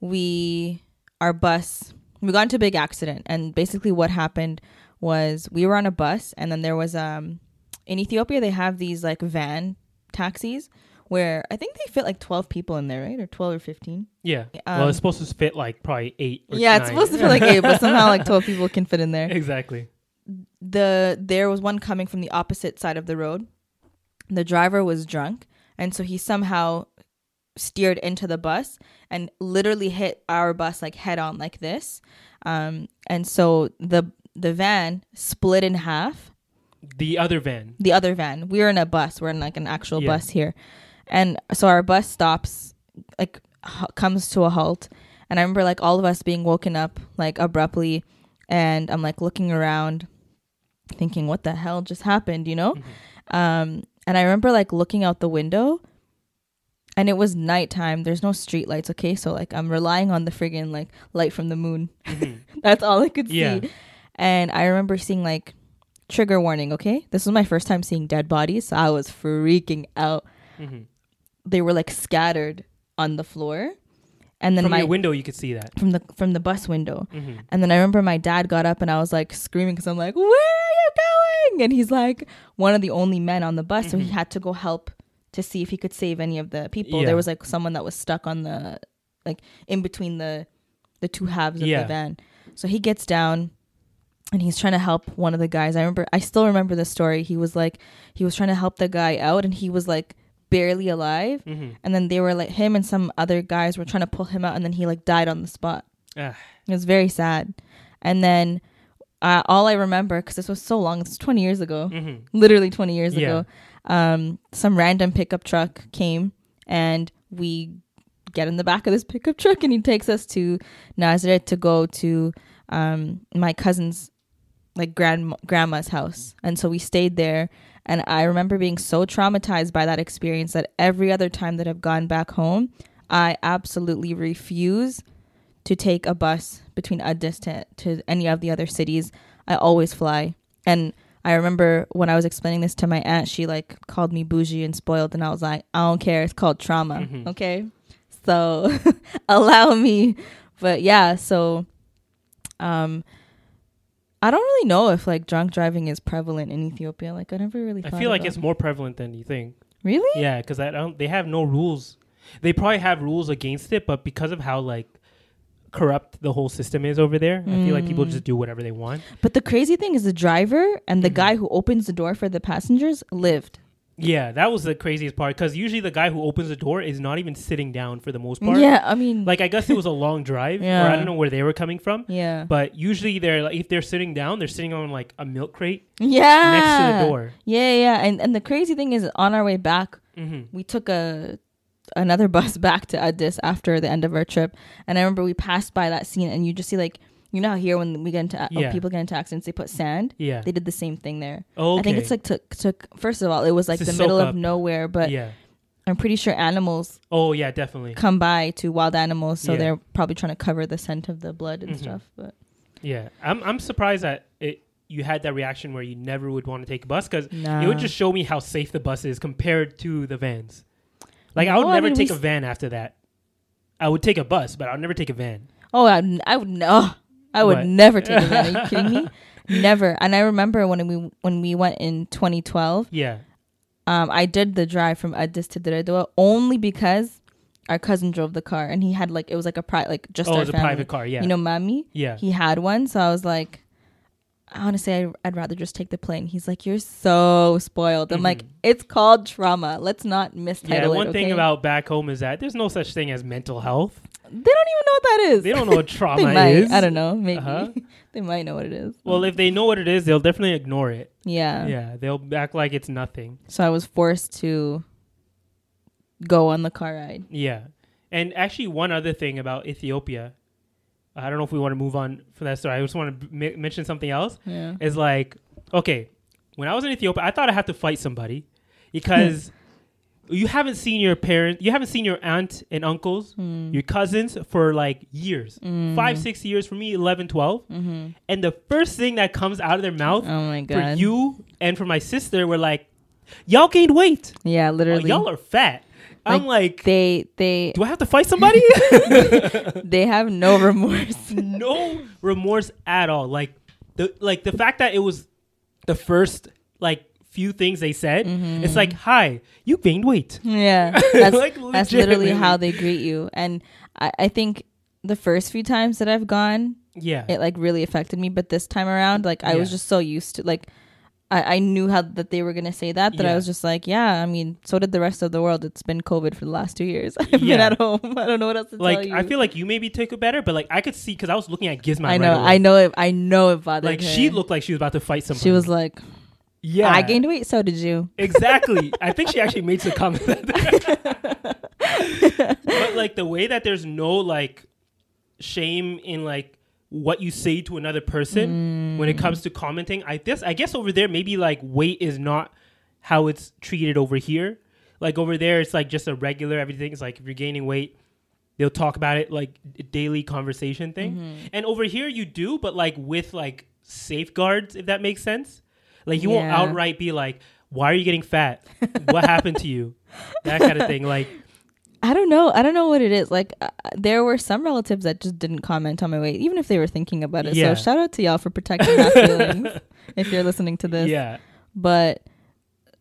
we our bus we got into a big accident and basically what happened was we were on a bus and then there was um in ethiopia they have these like van taxis where i think they fit like 12 people in there right or 12 or 15 yeah. well, um, it's supposed to fit like probably eight. Or yeah it's supposed to fit like eight but somehow like 12 people can fit in there exactly. the there was one coming from the opposite side of the road. The driver was drunk, and so he somehow steered into the bus and literally hit our bus like head on like this. Um, and so the the van split in half. The other van. The other van, we were in a bus. We're in like an actual Yeah. bus here, and so our bus stops, like h- comes to a halt. And I remember like all of us being woken up like abruptly, and I'm like looking around, thinking, "What the hell just happened?" You know. Mhm. Um, and I remember like looking out the window and it was nighttime. There's no street lights, okay? So like I'm relying on the friggin' like light from the moon. Mhm. That's all I could Yeah. see. And I remember seeing like trigger warning, okay? This was my first time seeing dead bodies, so I was freaking out. Mhm. They were like scattered on the floor. And then From my window, you could see that. from the from the bus window. Mhm. And then I remember my dad got up and I was like screaming because I'm like, where going? And he's like one of the only men on the bus. So he Mhm. had to go help to see if he could save any of the people. Yeah. There was like someone that was stuck on the, like in between the, the two halves of Yeah. the van. So he gets down and he's trying to help one of the guys. I remember, I still remember the story. He was like, he was trying to help the guy out and he was like barely alive. Mhm. And then they were like, him and some other guys were trying to pull him out and then he like died on the spot. Ah. It was very sad. And then uh, all I remember, because this was so long, it's 20 years ago, Mhm. literally 20 years Yeah. ago, um, some random pickup truck came and we get in the back of this pickup truck and he takes us to Nazareth to go to um, my cousin's like grand grandma's house. And so we stayed there. And I remember being so traumatized by that experience that every other time that I've gone back home, I absolutely refuse to take a bus between Addis to, to any of the other cities. I always fly. And I remember when I was explaining this to my aunt, she like called me bougie and spoiled, and I was like, I don't care. It's called trauma. Mhm. Okay. So allow me. But yeah, so um I don't really know if like drunk driving is prevalent in Ethiopia. Like I never really I feel like it's more prevalent than you think. Really? Yeah, because I don't. They have no rules. They probably have rules against it, but because of how like corrupt the whole system is over there, I feel like people Mm. just do whatever they want. But the crazy thing is the driver and the Mhm. guy who opens the door for the passengers lived. Yeah, that was the craziest part because usually the guy who opens the door is not even sitting down for the most part. Yeah, I mean Like I guess it was a long drive, or Yeah. I don't know where they were coming from. Yeah. But usually they're like, if they're sitting down, they're sitting on like a milk crate yeah. next to the door. Yeah, yeah. And and the crazy thing is on our way back, hmm we took a another bus back to Addis after the end of our trip. And I remember we passed by that scene and you just see like you know how here when we get into Yeah. oh, people get into accidents they put sand. Yeah. They did the same thing there. okay. I think it's like took took first of all it was like To the middle up. of nowhere, but yeah. I'm pretty sure animals Oh yeah, definitely. come by to wild animals, so Yeah. they're probably trying to cover the scent of the blood and Mhm. stuff. But Yeah, I'm I'm surprised that it you had that reaction where you never would want to take a bus because nah. it would just show me how safe the bus is compared to the vans. Like I would I never mean, take a van after that. I would take a bus, but I would never take a van. Oh, I, would- I would no, I would What? never take a van. Are you kidding me? Never. And I remember when we when we went in 2012, Yeah. um, I did the drive from Addis to Dire Dawa only because our cousin drove the car and he had like it was like a pri like just Oh, it's a family. private car. Yeah. You know, Mami. yeah. He had one, so I was like, honestly, I, I'd rather just take the plane. He's like, you're so spoiled. I'm like, it's called trauma. Let's not mistitle Mm-hmm. Yeah. it. One thing okay? about back home is that there's no such thing as mental health. they don't even know what that is. They don't know what trauma they might. is. I don't know. Maybe Uh-huh. they might know what it is. Well, if they know what it is, they'll definitely ignore it. yeah. Yeah, they'll act like it's nothing. So I was forced to go on the car ride. Yeah. And actually, one other thing about Ethiopia, I don't know if we want to move on for that story. I just want to m- mention something else. Yeah. Is like, okay, when I was in Ethiopia, I thought I had to fight somebody because you haven't seen your parents, you haven't seen your aunt and uncles, hmm. your cousins for like years hmm. five, six years, for me, 11, 12. Mm-hmm. And the first thing that comes out of their mouth Oh my for god. you and for my sister were like, y'all gained weight. Yeah, Oh, literally. y'all are fat. I'm like, they they do I have to fight somebody? they have no remorse. no remorse at all. Like the like the fact that it was the first like few things they said. It's mm-hmm. like, hi, you gained weight. Yeah, that's, Like, that's literally how they greet you. And I, I think the first few times that I've gone, Yeah. it like really affected me. But this time around, like I was just so used to like. I, I knew how that they were gonna say that that I was just like, yeah. I mean, so did the rest of the world. It's been COVID for the last two years. I've been at home. I don't know what else to tell like you. I feel like you maybe took it better, but like I could see because I was looking at Gizmo. I know. away. I know it. I know it bothered Like her. she looked like she was about to fight somebody. She was like, yeah, I gained weight. So did you. Exactly. I think she actually made some comment. but like the way that there's no like shame in like what you say to another person when it comes to commenting. I guess I guess over there maybe like weight is not how it's treated over here. Like over there it's like just a regular everything. It's like if you're gaining weight, they'll talk about it like daily conversation thing. Mm-hmm. And over here you do, but like with like safeguards, if that makes sense. Like you won't outright be like, "Why are you getting fat? what happened to you?" That kind of thing. Like, I don't know. I don't know what it is. Like uh, there were some relatives that just didn't comment on my weight, even if they were thinking about it. Yeah. So shout out to y'all for protecting my feelings. If you're listening to this, yeah, but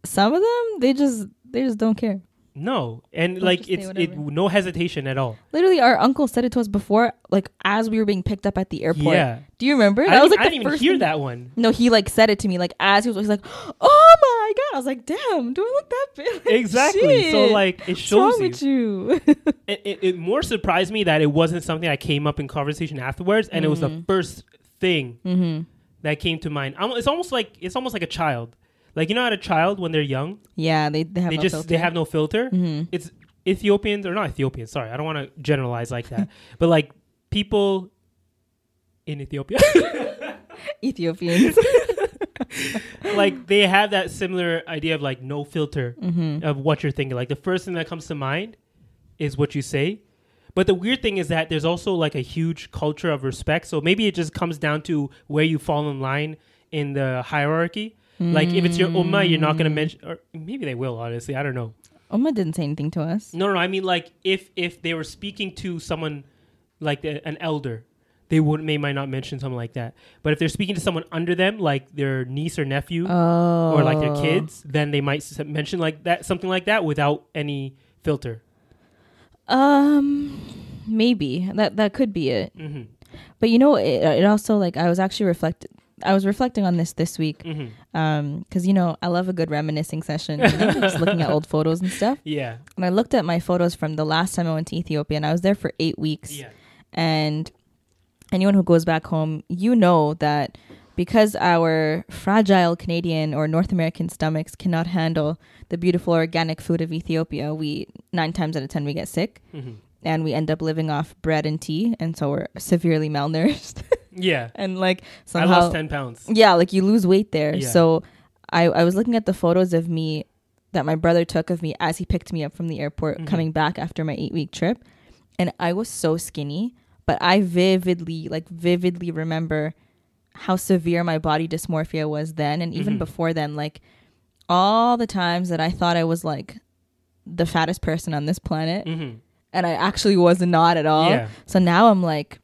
some of them they just they just don't care. no, and They'll like it's it no hesitation at all. Literally, our uncle said it to us before, like as we were being picked up at the airport. Yeah. Do you remember? I That was like I the didn't even first hear thing- that one. No, he like said it to me like as he was. He's like, "Oh my god!" I was like, "Damn, do I look that big?" Like, Exactly. So like it What's wrong shows you. with you? It, it, it more surprised me that it wasn't something that came up in conversation afterwards, and it was Mm-hmm. the first thing that came to mind. Almo- It's almost like it's almost like a child. Like you know, how a child when they're young, yeah, they they have they no just filter. they have no filter. It's Ethiopians or not Ethiopians. Sorry, I don't want to generalize like that. but like people in Ethiopia, Ethiopians. like they have that similar idea of like no filter Mm-hmm. of what you're thinking. Like the first thing that comes to mind is what you say. But the weird thing is that there's also like a huge culture of respect. So maybe it just comes down to where you fall in line in the hierarchy. Like if it's your ummah, you're not gonna Mm. mention, or maybe they will. Honestly, I don't know. Oma didn't say anything to us. No, no, I mean like if if they were speaking to someone like the, an elder, they would may might not mention something like that. But if they're speaking to someone under them, like their niece or nephew, Oh. or like their kids, then they might mention like that something like that without any filter. Um, maybe that that could be it. hmm But you know, it, it also like I was actually reflecting. I was reflecting on this this week, hmm um, because you know I love a good reminiscing session, just looking at old photos and stuff. Yeah, And I looked at my photos from the last time I went to Ethiopia, and I was there for eight weeks. yeah, And anyone who goes back home, you know that because our fragile Canadian or North American stomachs cannot handle the beautiful organic food of Ethiopia, we nine times out of ten we get sick hmm and we end up living off bread and tea, and so we're severely malnourished. yeah. and like somehow I lost ten pounds. yeah, like you lose weight there. Yeah. So I I was looking at the photos of me that my brother took of me as he picked me up from the airport Mhm. coming back after my 8 week trip and I was so skinny, but I vividly like vividly remember how severe my body dysmorphia was then and even Mhm. before then like all the times that I thought I was like the fattest person on this planet hmm and I actually was not at all. Yeah. So now I'm like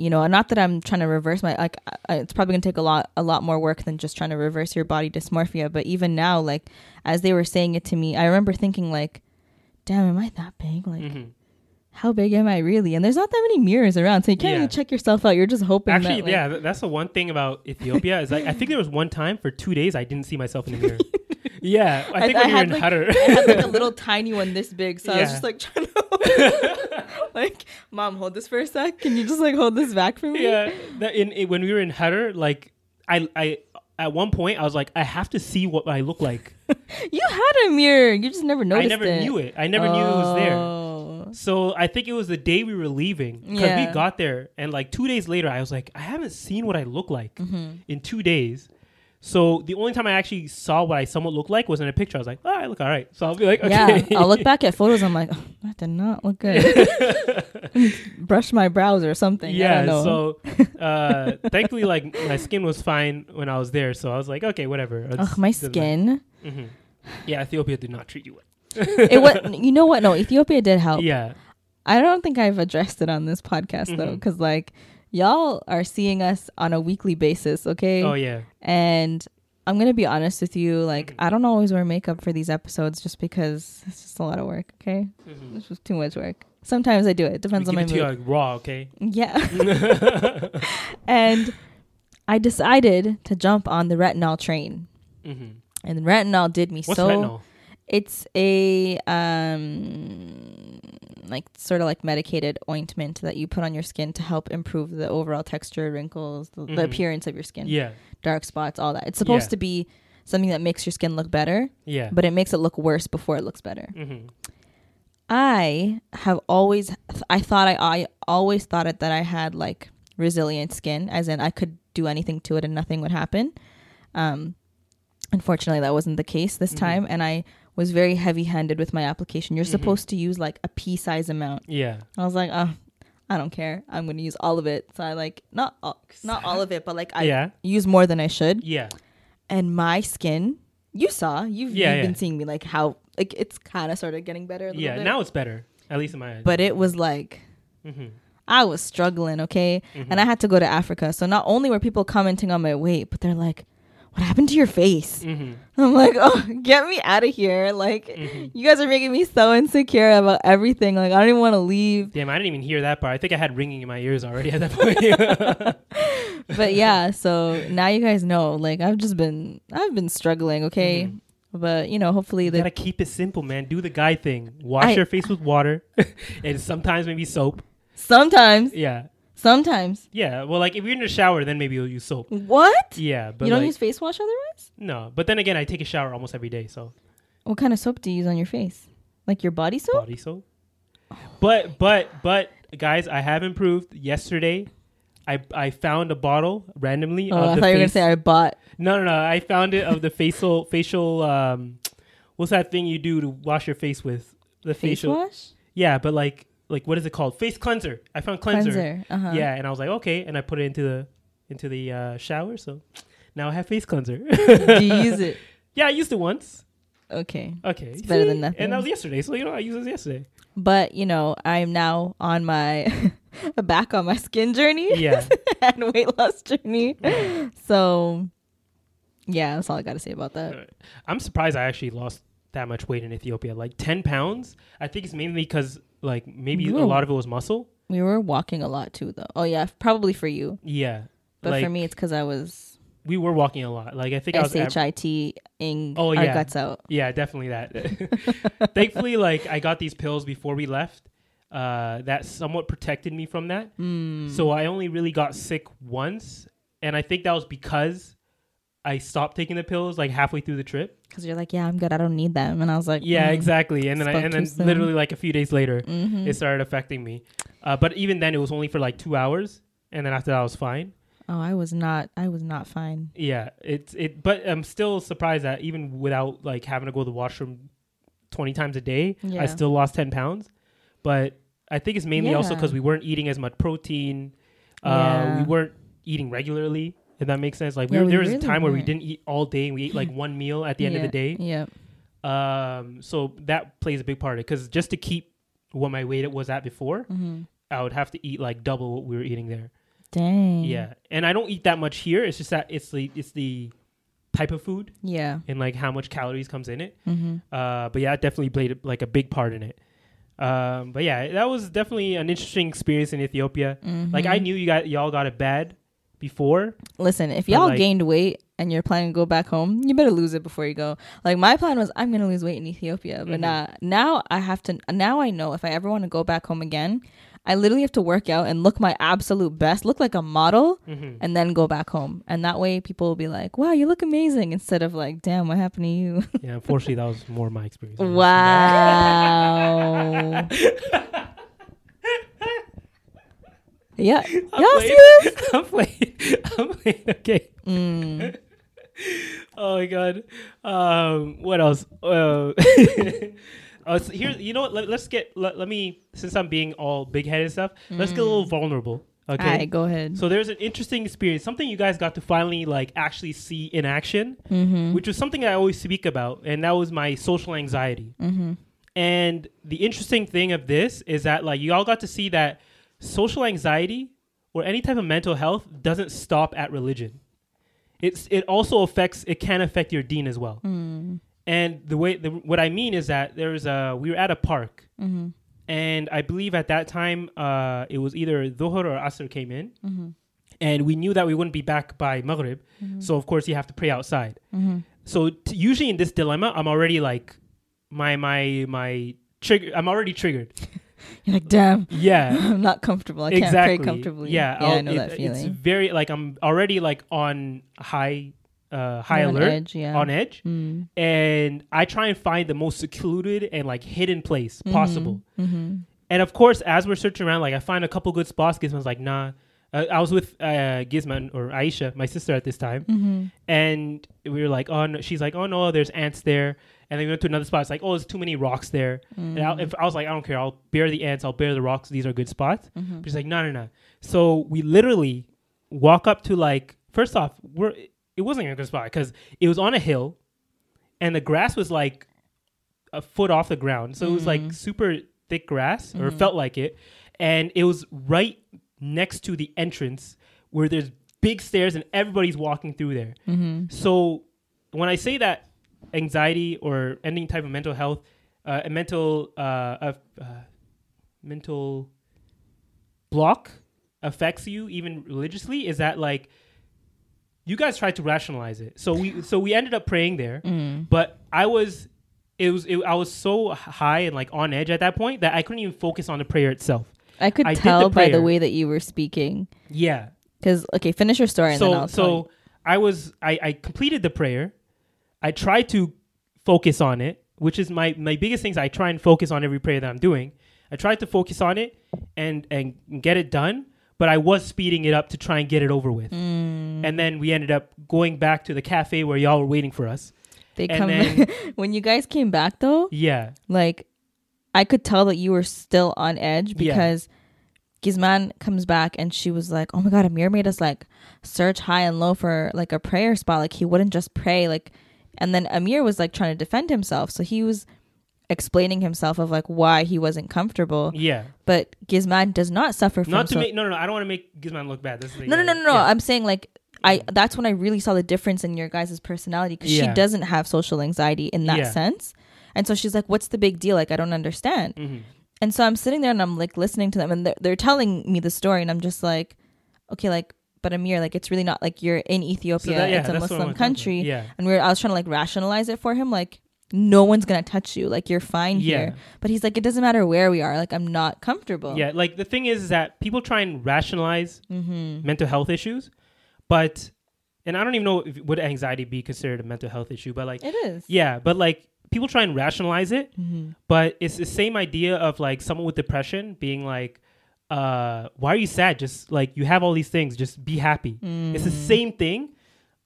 you know, not that I'm trying to reverse my like I, it's probably gonna take a lot a lot more work than just trying to reverse your body dysmorphia. But even now, like as they were saying it to me, I remember thinking like, "Damn, am I that big? Like, Mhm. How big am I really?" And there's not that many mirrors around, so you can't Yeah. even check yourself out. You're just hoping. Actually, that, like, yeah, that's the one thing about Ethiopia is like I think there was one time for two days I didn't see myself in the mirror. yeah, I think when you're in like, Hutter. I had like a little tiny one this big, so I was just like trying to like, mom, hold this for a sec. Can you just like hold this back for me? yeah, that in, in when we were in Hutter, like I I at one point I was like I have to see what I look like. You had a mirror. You just never noticed I never it. knew it. I never knew it was there. Oh. So I think it was the day we were leaving because Yeah. we got there, and like two days later, I was like, I haven't seen what I look like Mm-hmm. in two days. So the only time I actually saw what I somewhat looked like was in a picture. I was like, oh, I look all right. So I'll be like, okay. Yeah, I'll look back at photos. I'm like, oh, that did not look good. Brush my brows or something. I yeah. don't know. So uh, thankfully, like my skin was fine when I was there. So I was like, okay, whatever. Ugh, my skin. Mhm. Yeah, Ethiopia did not treat you well. it was. You know what? No, Ethiopia did help. Yeah. I don't think I've addressed it on this podcast though, Mhm. because like y'all are seeing us on a weekly basis, okay? Oh yeah. And I'm gonna be honest with you, like Mhm. I don't always wear makeup for these episodes just because it's just a lot of work. Okay, Mhm. it's just too much work. Sometimes I do it. Depends on my to you mood. like raw, okay? Yeah. and I decided to jump on the retinol train, hmm and retinol did me What's so. retinol? It's a um like sort of like medicated ointment that you put on your skin to help improve the overall texture, wrinkles, the, the Mhm. appearance of your skin, Yeah. dark spots, all that. It's supposed Yeah. to be something that makes your skin look better, Yeah. but it makes it look worse before it looks better. hmm I have always I thought I I always thought it that I had like resilient skin as in I could do anything to it and nothing would happen. Um unfortunately that wasn't the case this Mhm. time and I was very heavy-handed with my application. You're Mhm. supposed to use like a pea size amount. Yeah. I was like, "Oh, I don't care. I'm going to use all of it." So I like not all, not all of it, but like I yeah. use more than I should. Yeah. And my skin, you saw, you've, Yeah, you've yeah. been seeing me like how like it's kind of sort of getting better a little Yeah. bit. Now it's better, at least in my eyes. but it was like hmm I was struggling, okay? Mhm. And I had to go to Africa. So not only were people commenting on my weight, but they're like, what happened to your face? hmm I'm like, oh, get me out of here. Like, Mhm. you guys are making me so insecure about everything. Like, I don't even want to leave. Damn, I didn't even hear that part. I think I had ringing in my ears already at that point. But yeah, so now you guys know. Like, I've just been, I've been struggling, okay? Mhm. But, you know, hopefully you gotta keep it simple, man. Do the guy thing. Wash I- your face with water, and sometimes maybe soap. sometimes, Yeah, sometimes. yeah. Well, like if you're in the shower, then maybe you'll use soap. What? Yeah, but you don't like, use face wash otherwise? no. But then again, I take a shower almost every day, so What kind of soap do you use on your face? Like your body soap? body soap. But but but guys, I have improved. Yesterday, I I found a bottle randomly Oh, of I the thought you were gonna say I bought No, no, no. I found it of the facial facial. Um, what's that thing you do to wash your face with? The face facial. wash Yeah, but like like what is it called? Face cleanser. I found cleanser. cleanser. Uh-huh. Yeah, and I was like, okay, and I put it into the into the uh, shower. So now I have face cleanser. Do you use it? yeah, I used it once. Okay. Okay, It's better than nothing. And that was yesterday. So you know, I used it yesterday. But you know, I'm now on my back on my skin journey Yeah. and weight loss journey. So yeah, that's all I gotta say about that. I'm surprised I actually lost that much weight in Ethiopia. Like ten pounds. I think it's mainly because like maybe You a lot of it was muscle. We were walking a lot too though. Oh yeah, probably for you. Yeah. But like, for me it's because I was we were walking a lot. Like I think I was. S H I T ing Oh, our guts out. Yeah, definitely that. Thankfully, like I got these pills before we left. Uh, that somewhat protected me from that. Mm. So I only really got sick once, and I think that was because I stopped taking the pills like halfway through the trip. Because you're like, yeah, I'm good. I don't need them. And I was like, Yeah, mm. exactly. And then I, and then soon. literally like a few days later, Mhm. it started affecting me. Uh, but even then, it was only for like two hours, and then after that, I was fine. Oh, I was not. I was not fine. Yeah, it's it. But I'm still surprised that even without like having to go to the washroom twenty times a day, Yeah. I still lost ten pounds. But I think it's mainly also because we weren't eating as much protein. Uh, Yeah. we weren't eating regularly. If that makes sense. Like we Yeah, were, we there was really a time where we didn't eat all day. and We ate like one meal at the end of the day. Yeah. Um, so that plays a big part because just to keep what my weight was at before, hmm I would have to eat like double what we were eating there. Dang. Yeah, and I don't eat that much here. It's just that it's the it's the type of food Yeah. and like how much calories comes in it. Mm-hmm. Uh, but yeah, it definitely played like a big part in it. Um, but yeah, that was definitely an interesting experience in Ethiopia. Like Mm-hmm. I knew you got y'all got it bad before. Listen, if y'all like- gained weight and you're planning to go back home, you better lose it before you go. Like my plan was, I'm gonna lose weight in Ethiopia, but Mhm. nah, now I have to. Now I know if I ever want to go back home again, I literally have to work out and look my absolute best, look like a model, hmm and then go back home. And that way, people will be like, "Wow, you look amazing," instead of like, "Damn, what happened to you?" Yeah, unfortunately, that was more my experience. wow. yeah. I'm Y'all. I'm playing. I'm playing. Okay. Mm. Oh my god. Um, what else? Uh, uh, so here, you know what? Let, us get. Let, let me, since I'm being all big headed and stuff, let's get a little vulnerable. Okay. All right, go ahead. So there's an interesting experience, something you guys got to finally like actually see in action, Mm-hmm. which was something I always speak about, and that was my social anxiety. Mm-hmm. And the interesting thing of this is that like you all got to see that social anxiety or any type of mental health doesn't stop at religion. It's it also affects it can affect your deen as well. Mm. And the way the, what I mean is that there's a we were at a park Mm-hmm. and I believe at that time uh, it was either Dhuhr or Asr came in, Mm-hmm. and we knew that we wouldn't be back by Maghrib, so of course you have to pray outside. Mm-hmm. So t- usually in this dilemma, I'm already like my my my trigger. I'm already triggered. You're like, damn, Yeah, I'm not comfortable. I can't exactly. pray comfortably. Yeah, yeah, I know it- that It's very like I'm already like on high uh, high You're on alert, edge, yeah. on edge, Mm. and I try and find the most secluded and like hidden place possible. Mm-hmm. And of course, as we're searching around, like I find a couple good spots. Gizman's like, nah. Uh, I was with uh, Gizman or Aisha, my sister at this time, Mm-hmm. and we were like, oh, no. she's like, oh no, there's ants there. And then we went to another spot. It's like, oh, there's too many rocks there. And I, if I was like, I don't care, I'll bear the ants, I'll bear the rocks. These are good spots. Mm-hmm. She's like, no, no, no. So we literally walk up to like, first off, we're it wasn't a good spot because it was on a hill, and the grass was like a foot off the ground. So it was like super thick grass, or it felt like it, and it was right next to the entrance where there's big stairs and everybody's walking through there. Mm-hmm. So when I say that anxiety or any type of mental health, uh, a mental uh, uh, uh, mental block affects you even religiously, is that like you guys tried to rationalize it. So we so we ended up praying there, Mm. but I was it was it, I was so high and like on edge at that point that I couldn't even focus on the prayer itself. I could I did the tell by the way that you were speaking. Yeah. Because okay, finish your story and then so tell so I was I, I completed the prayer. I try to focus on it, which is my my biggest things. I try and focus on every prayer that I'm doing. I tried to focus on it and and get it done, but I was speeding it up to try and get it over with. Mm. And then we ended up going back to the cafe where y'all were waiting for us. They and come then- when you guys came back though. Yeah, Like, I could tell that you were still on edge Yeah. because Gizman comes back and she was like, "Oh my god, Amir made us like search high and low for like a prayer spot. Like he wouldn't just pray. Like, and then Amir was like trying to defend himself, so he was explaining himself of like why he wasn't comfortable. yeah. But Gizman does not suffer from Not to so- make no no no. I don't want to make Gizman look bad. This is the, no, no, no, no, no. yeah. I'm saying like I. That's when I really saw the difference in your guys' personality because she doesn't have social anxiety in that Yeah. sense, and so she's like, "What's the big deal? Like I don't understand." Mhm. And so I'm sitting there and I'm like listening to them, and they're, they're telling me the story, and I'm just like, "Okay, like." But Amir, like, it's really not like you're in Ethiopia. that- yeah, it's a Muslim country. Yeah. and we're. I was trying to like rationalize it for him, like, no one's gonna touch you, like you're fine Yeah. here. But he's like, it doesn't matter where we are, like I'm not comfortable. Yeah, like the thing is that people try and rationalize Mm-hmm. mental health issues, but and I don't even know if would anxiety be considered a mental health issue, but like It is. yeah, but like people try and rationalize it, Mm-hmm. but it's the same idea of like someone with depression being like uh why are you sad? Just like you have all these things. Just be happy. It's the same thing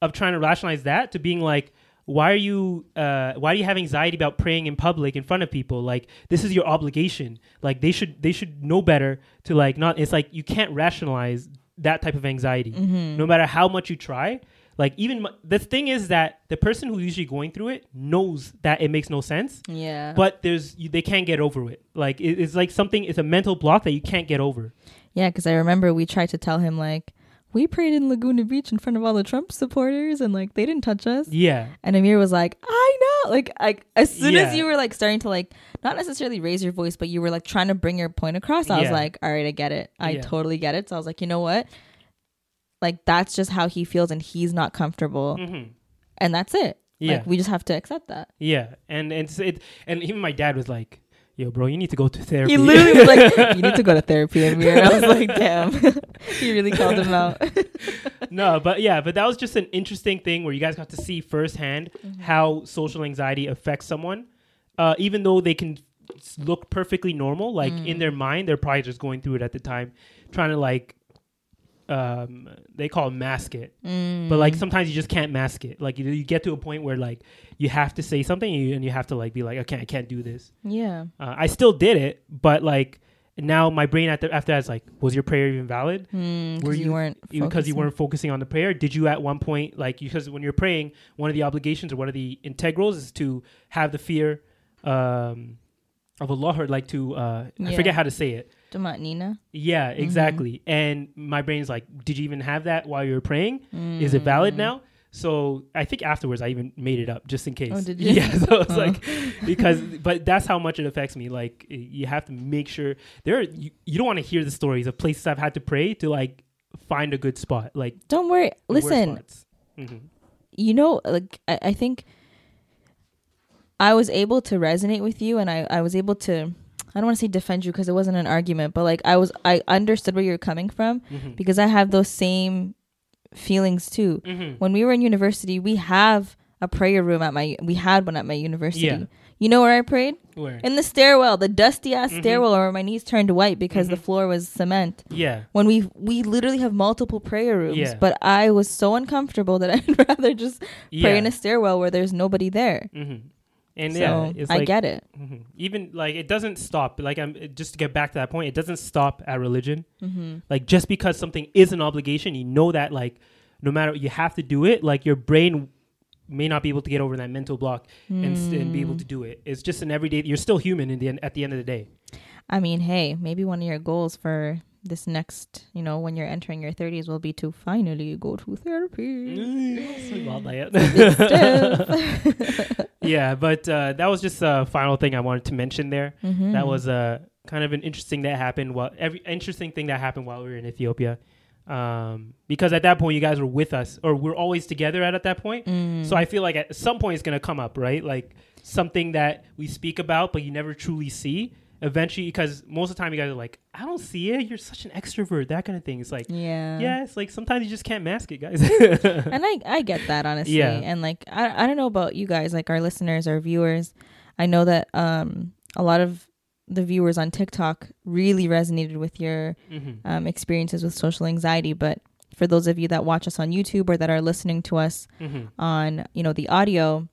of trying to rationalize that to being like why are you uh why do you have anxiety about praying in public in front of people? Like this is your obligation. Like they should they should know better to like not it's like you can't rationalize that type of anxiety. No matter how much you try like even m- the thing is that the person who's usually going through it knows that it makes no sense Yeah. but there's you, they can't get over it like it, it's like something it's a mental block that you can't get over Yeah, because I remember we tried to tell him like we prayed in Laguna Beach in front of all the Trump supporters, and like they didn't touch us. Yeah. And Amir was like, I know. Like, like as soon Yeah. as you were like starting to like not necessarily raise your voice, but you were like trying to bring your point across, I was like, all right, I get it. I Yeah. totally get it. So I was like, you know what? Like that's just how he feels, and he's not comfortable, hmm and that's it. Yeah. Like we just have to accept that. Yeah. And and it's, it and even my dad was like, "Yo, bro, you need to go to therapy." He literally was like, "You need to go to therapy." Amir. I was like, "Damn." he really called him out. no, but yeah, but that was just an interesting thing where you guys got to see firsthand Mm-hmm. how social anxiety affects someone, uh, even though they can look perfectly normal. Like in Mm. their mind, they're probably just going through it at the time, trying to like, um, they call it mask it. But Mm. like sometimes you just can't mask it. Like you, you get to a point where like you have to say something and you, and you have to like be like, okay, I can't do this. yeah. Uh, I still did it, but like now my brain after after that's like, was your prayer even valid? Mm, Were you, you- weren't because you weren't focusing on the prayer did you at one point like because when you're praying one of the obligations or one of the integrals is to have the fear um of allah or like to uh i forget how to say it Nina. yeah exactly and my brain's like did you even have that while you were praying is it valid now so I think afterwards I even made it up just in case. Mm. Oh, did you? Yeah, so it's Oh. like because but that's how much it affects me. Like you have to make sure there are, you, you don't want to hear the stories of places I've had to pray to like find a good spot. Like Don't worry. Listen. Mhm. you know, like I, I think I was able to resonate with you, and I I was able to. I don't want to say defend you because it wasn't an argument, but like I was, I understood where you're coming from Mhm. because I have those same feelings too. Mhm. When we were in university, we have a prayer room at my, we had one at my university. Yeah. You know where I prayed? Where? In the stairwell, the dusty ass Mhm. stairwell where my knees turned white because the Mhm. floor was cement. yeah. When we we literally have multiple prayer rooms, Yeah. but I was so uncomfortable that I'd rather just Yeah. pray in a stairwell where there's nobody there. And so yeah, it's I like, get it. mhm. Even like it doesn't stop. Like I'm just to get back to that point. It doesn't stop at religion. Mm-hmm. Like just because something is an obligation, you know that like no matter you have to do it. Like your brain may not be able to get over that mental block and, st- and be able Mm. to do it. It's just an everyday. You're still human in the end, at the end of the day. I mean, hey, maybe one of your goals for this next, you know, when you're entering your 30s will be to finally go to therapy. yeah, but uh, that was just a final thing I wanted to mention there. Mhm. That was uh, kind of an interesting that happened while every interesting thing that happened while we were in Ethiopia. Um, because at that point you guys were with us or we're always together at, at that point. Mm. So I feel like at some point it's gonna come up, right? Like something that we speak about but you never truly see. Eventually, because most of the time you guys are like, I don't see it. You're such an extrovert. That kind of thing. It's like, yeah. yeah, it's like sometimes you just can't mask it, guys. and I I get that honestly. Yeah. And like I I don't know about you guys, like our listeners, our viewers. I know that um a lot of the viewers on TikTok really resonated with your Mhm. um, experiences with social anxiety, but for those of you that watch us on YouTube or that are listening to us Mhm. on you know the audio,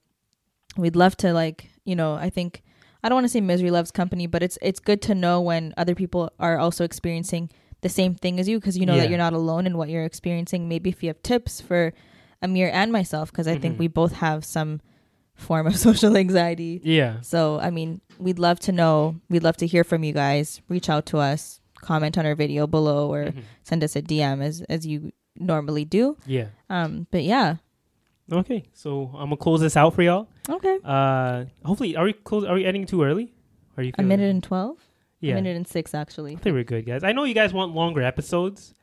we'd love to like you know I think I don't want to say misery loves company, but it's it's good to know when other people are also experiencing the same thing as you because you know Yeah. that you're not alone in what you're experiencing. Maybe if you have tips for Amir and myself, because I Mhm. think we both have some form of social anxiety. Yeah. So I mean, we'd love to know. We'd love to hear from you guys. Reach out to us, comment on our video below, or Mhm. send us a DM as as you normally do. Yeah. Um, but yeah, Okay. So I'm gonna close this out for y'all. Okay. Uh, hopefully, are we close? Are we ending too early? Are you A minute and twelve. Yeah. A minute and six actually. I think we're good, guys. I know you guys want longer episodes,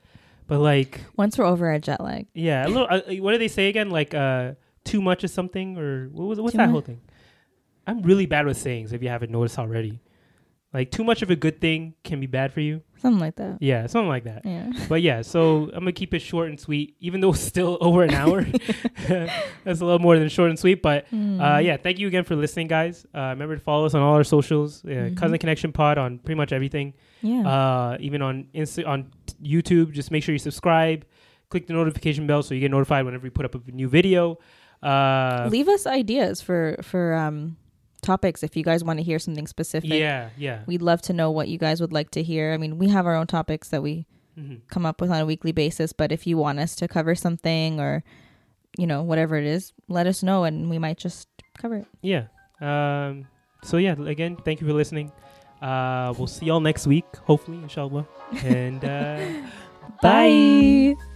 but like, Once we're over our jet lag. yeah, a little. Uh, what do they say again? Like, uh, too much of something, or what was what's Too that mu- whole thing? I'm really bad with sayings. If you haven't noticed already, like too much of a good thing can be bad for you. Something like that. Yeah, something like that. Yeah. But yeah, so I'm gonna keep it short and sweet, even though it's still over an hour. That's a little more than short and sweet, but Hmm. uh, yeah, thank you again for listening, guys. Uh, remember to follow us on all our socials, uh, Mhm. Cousin Connection Pod on pretty much everything. Yeah. Uh, even on Insta- on t- YouTube, just make sure you subscribe, click the notification bell so you get notified whenever we put up a new video. Uh, Leave us ideas for for um topics if you guys want to hear something specific. yeah, yeah. We'd love to know what you guys would like to hear. I mean, we have our own topics that we hmm come up with on a weekly basis, but if you want us to cover something or you know, whatever it is, let us know and we might just cover it. Yeah. Um, so yeah, again, thank you for listening. Uh, we'll see y'all next week, hopefully, inshallah. And uh, Bye.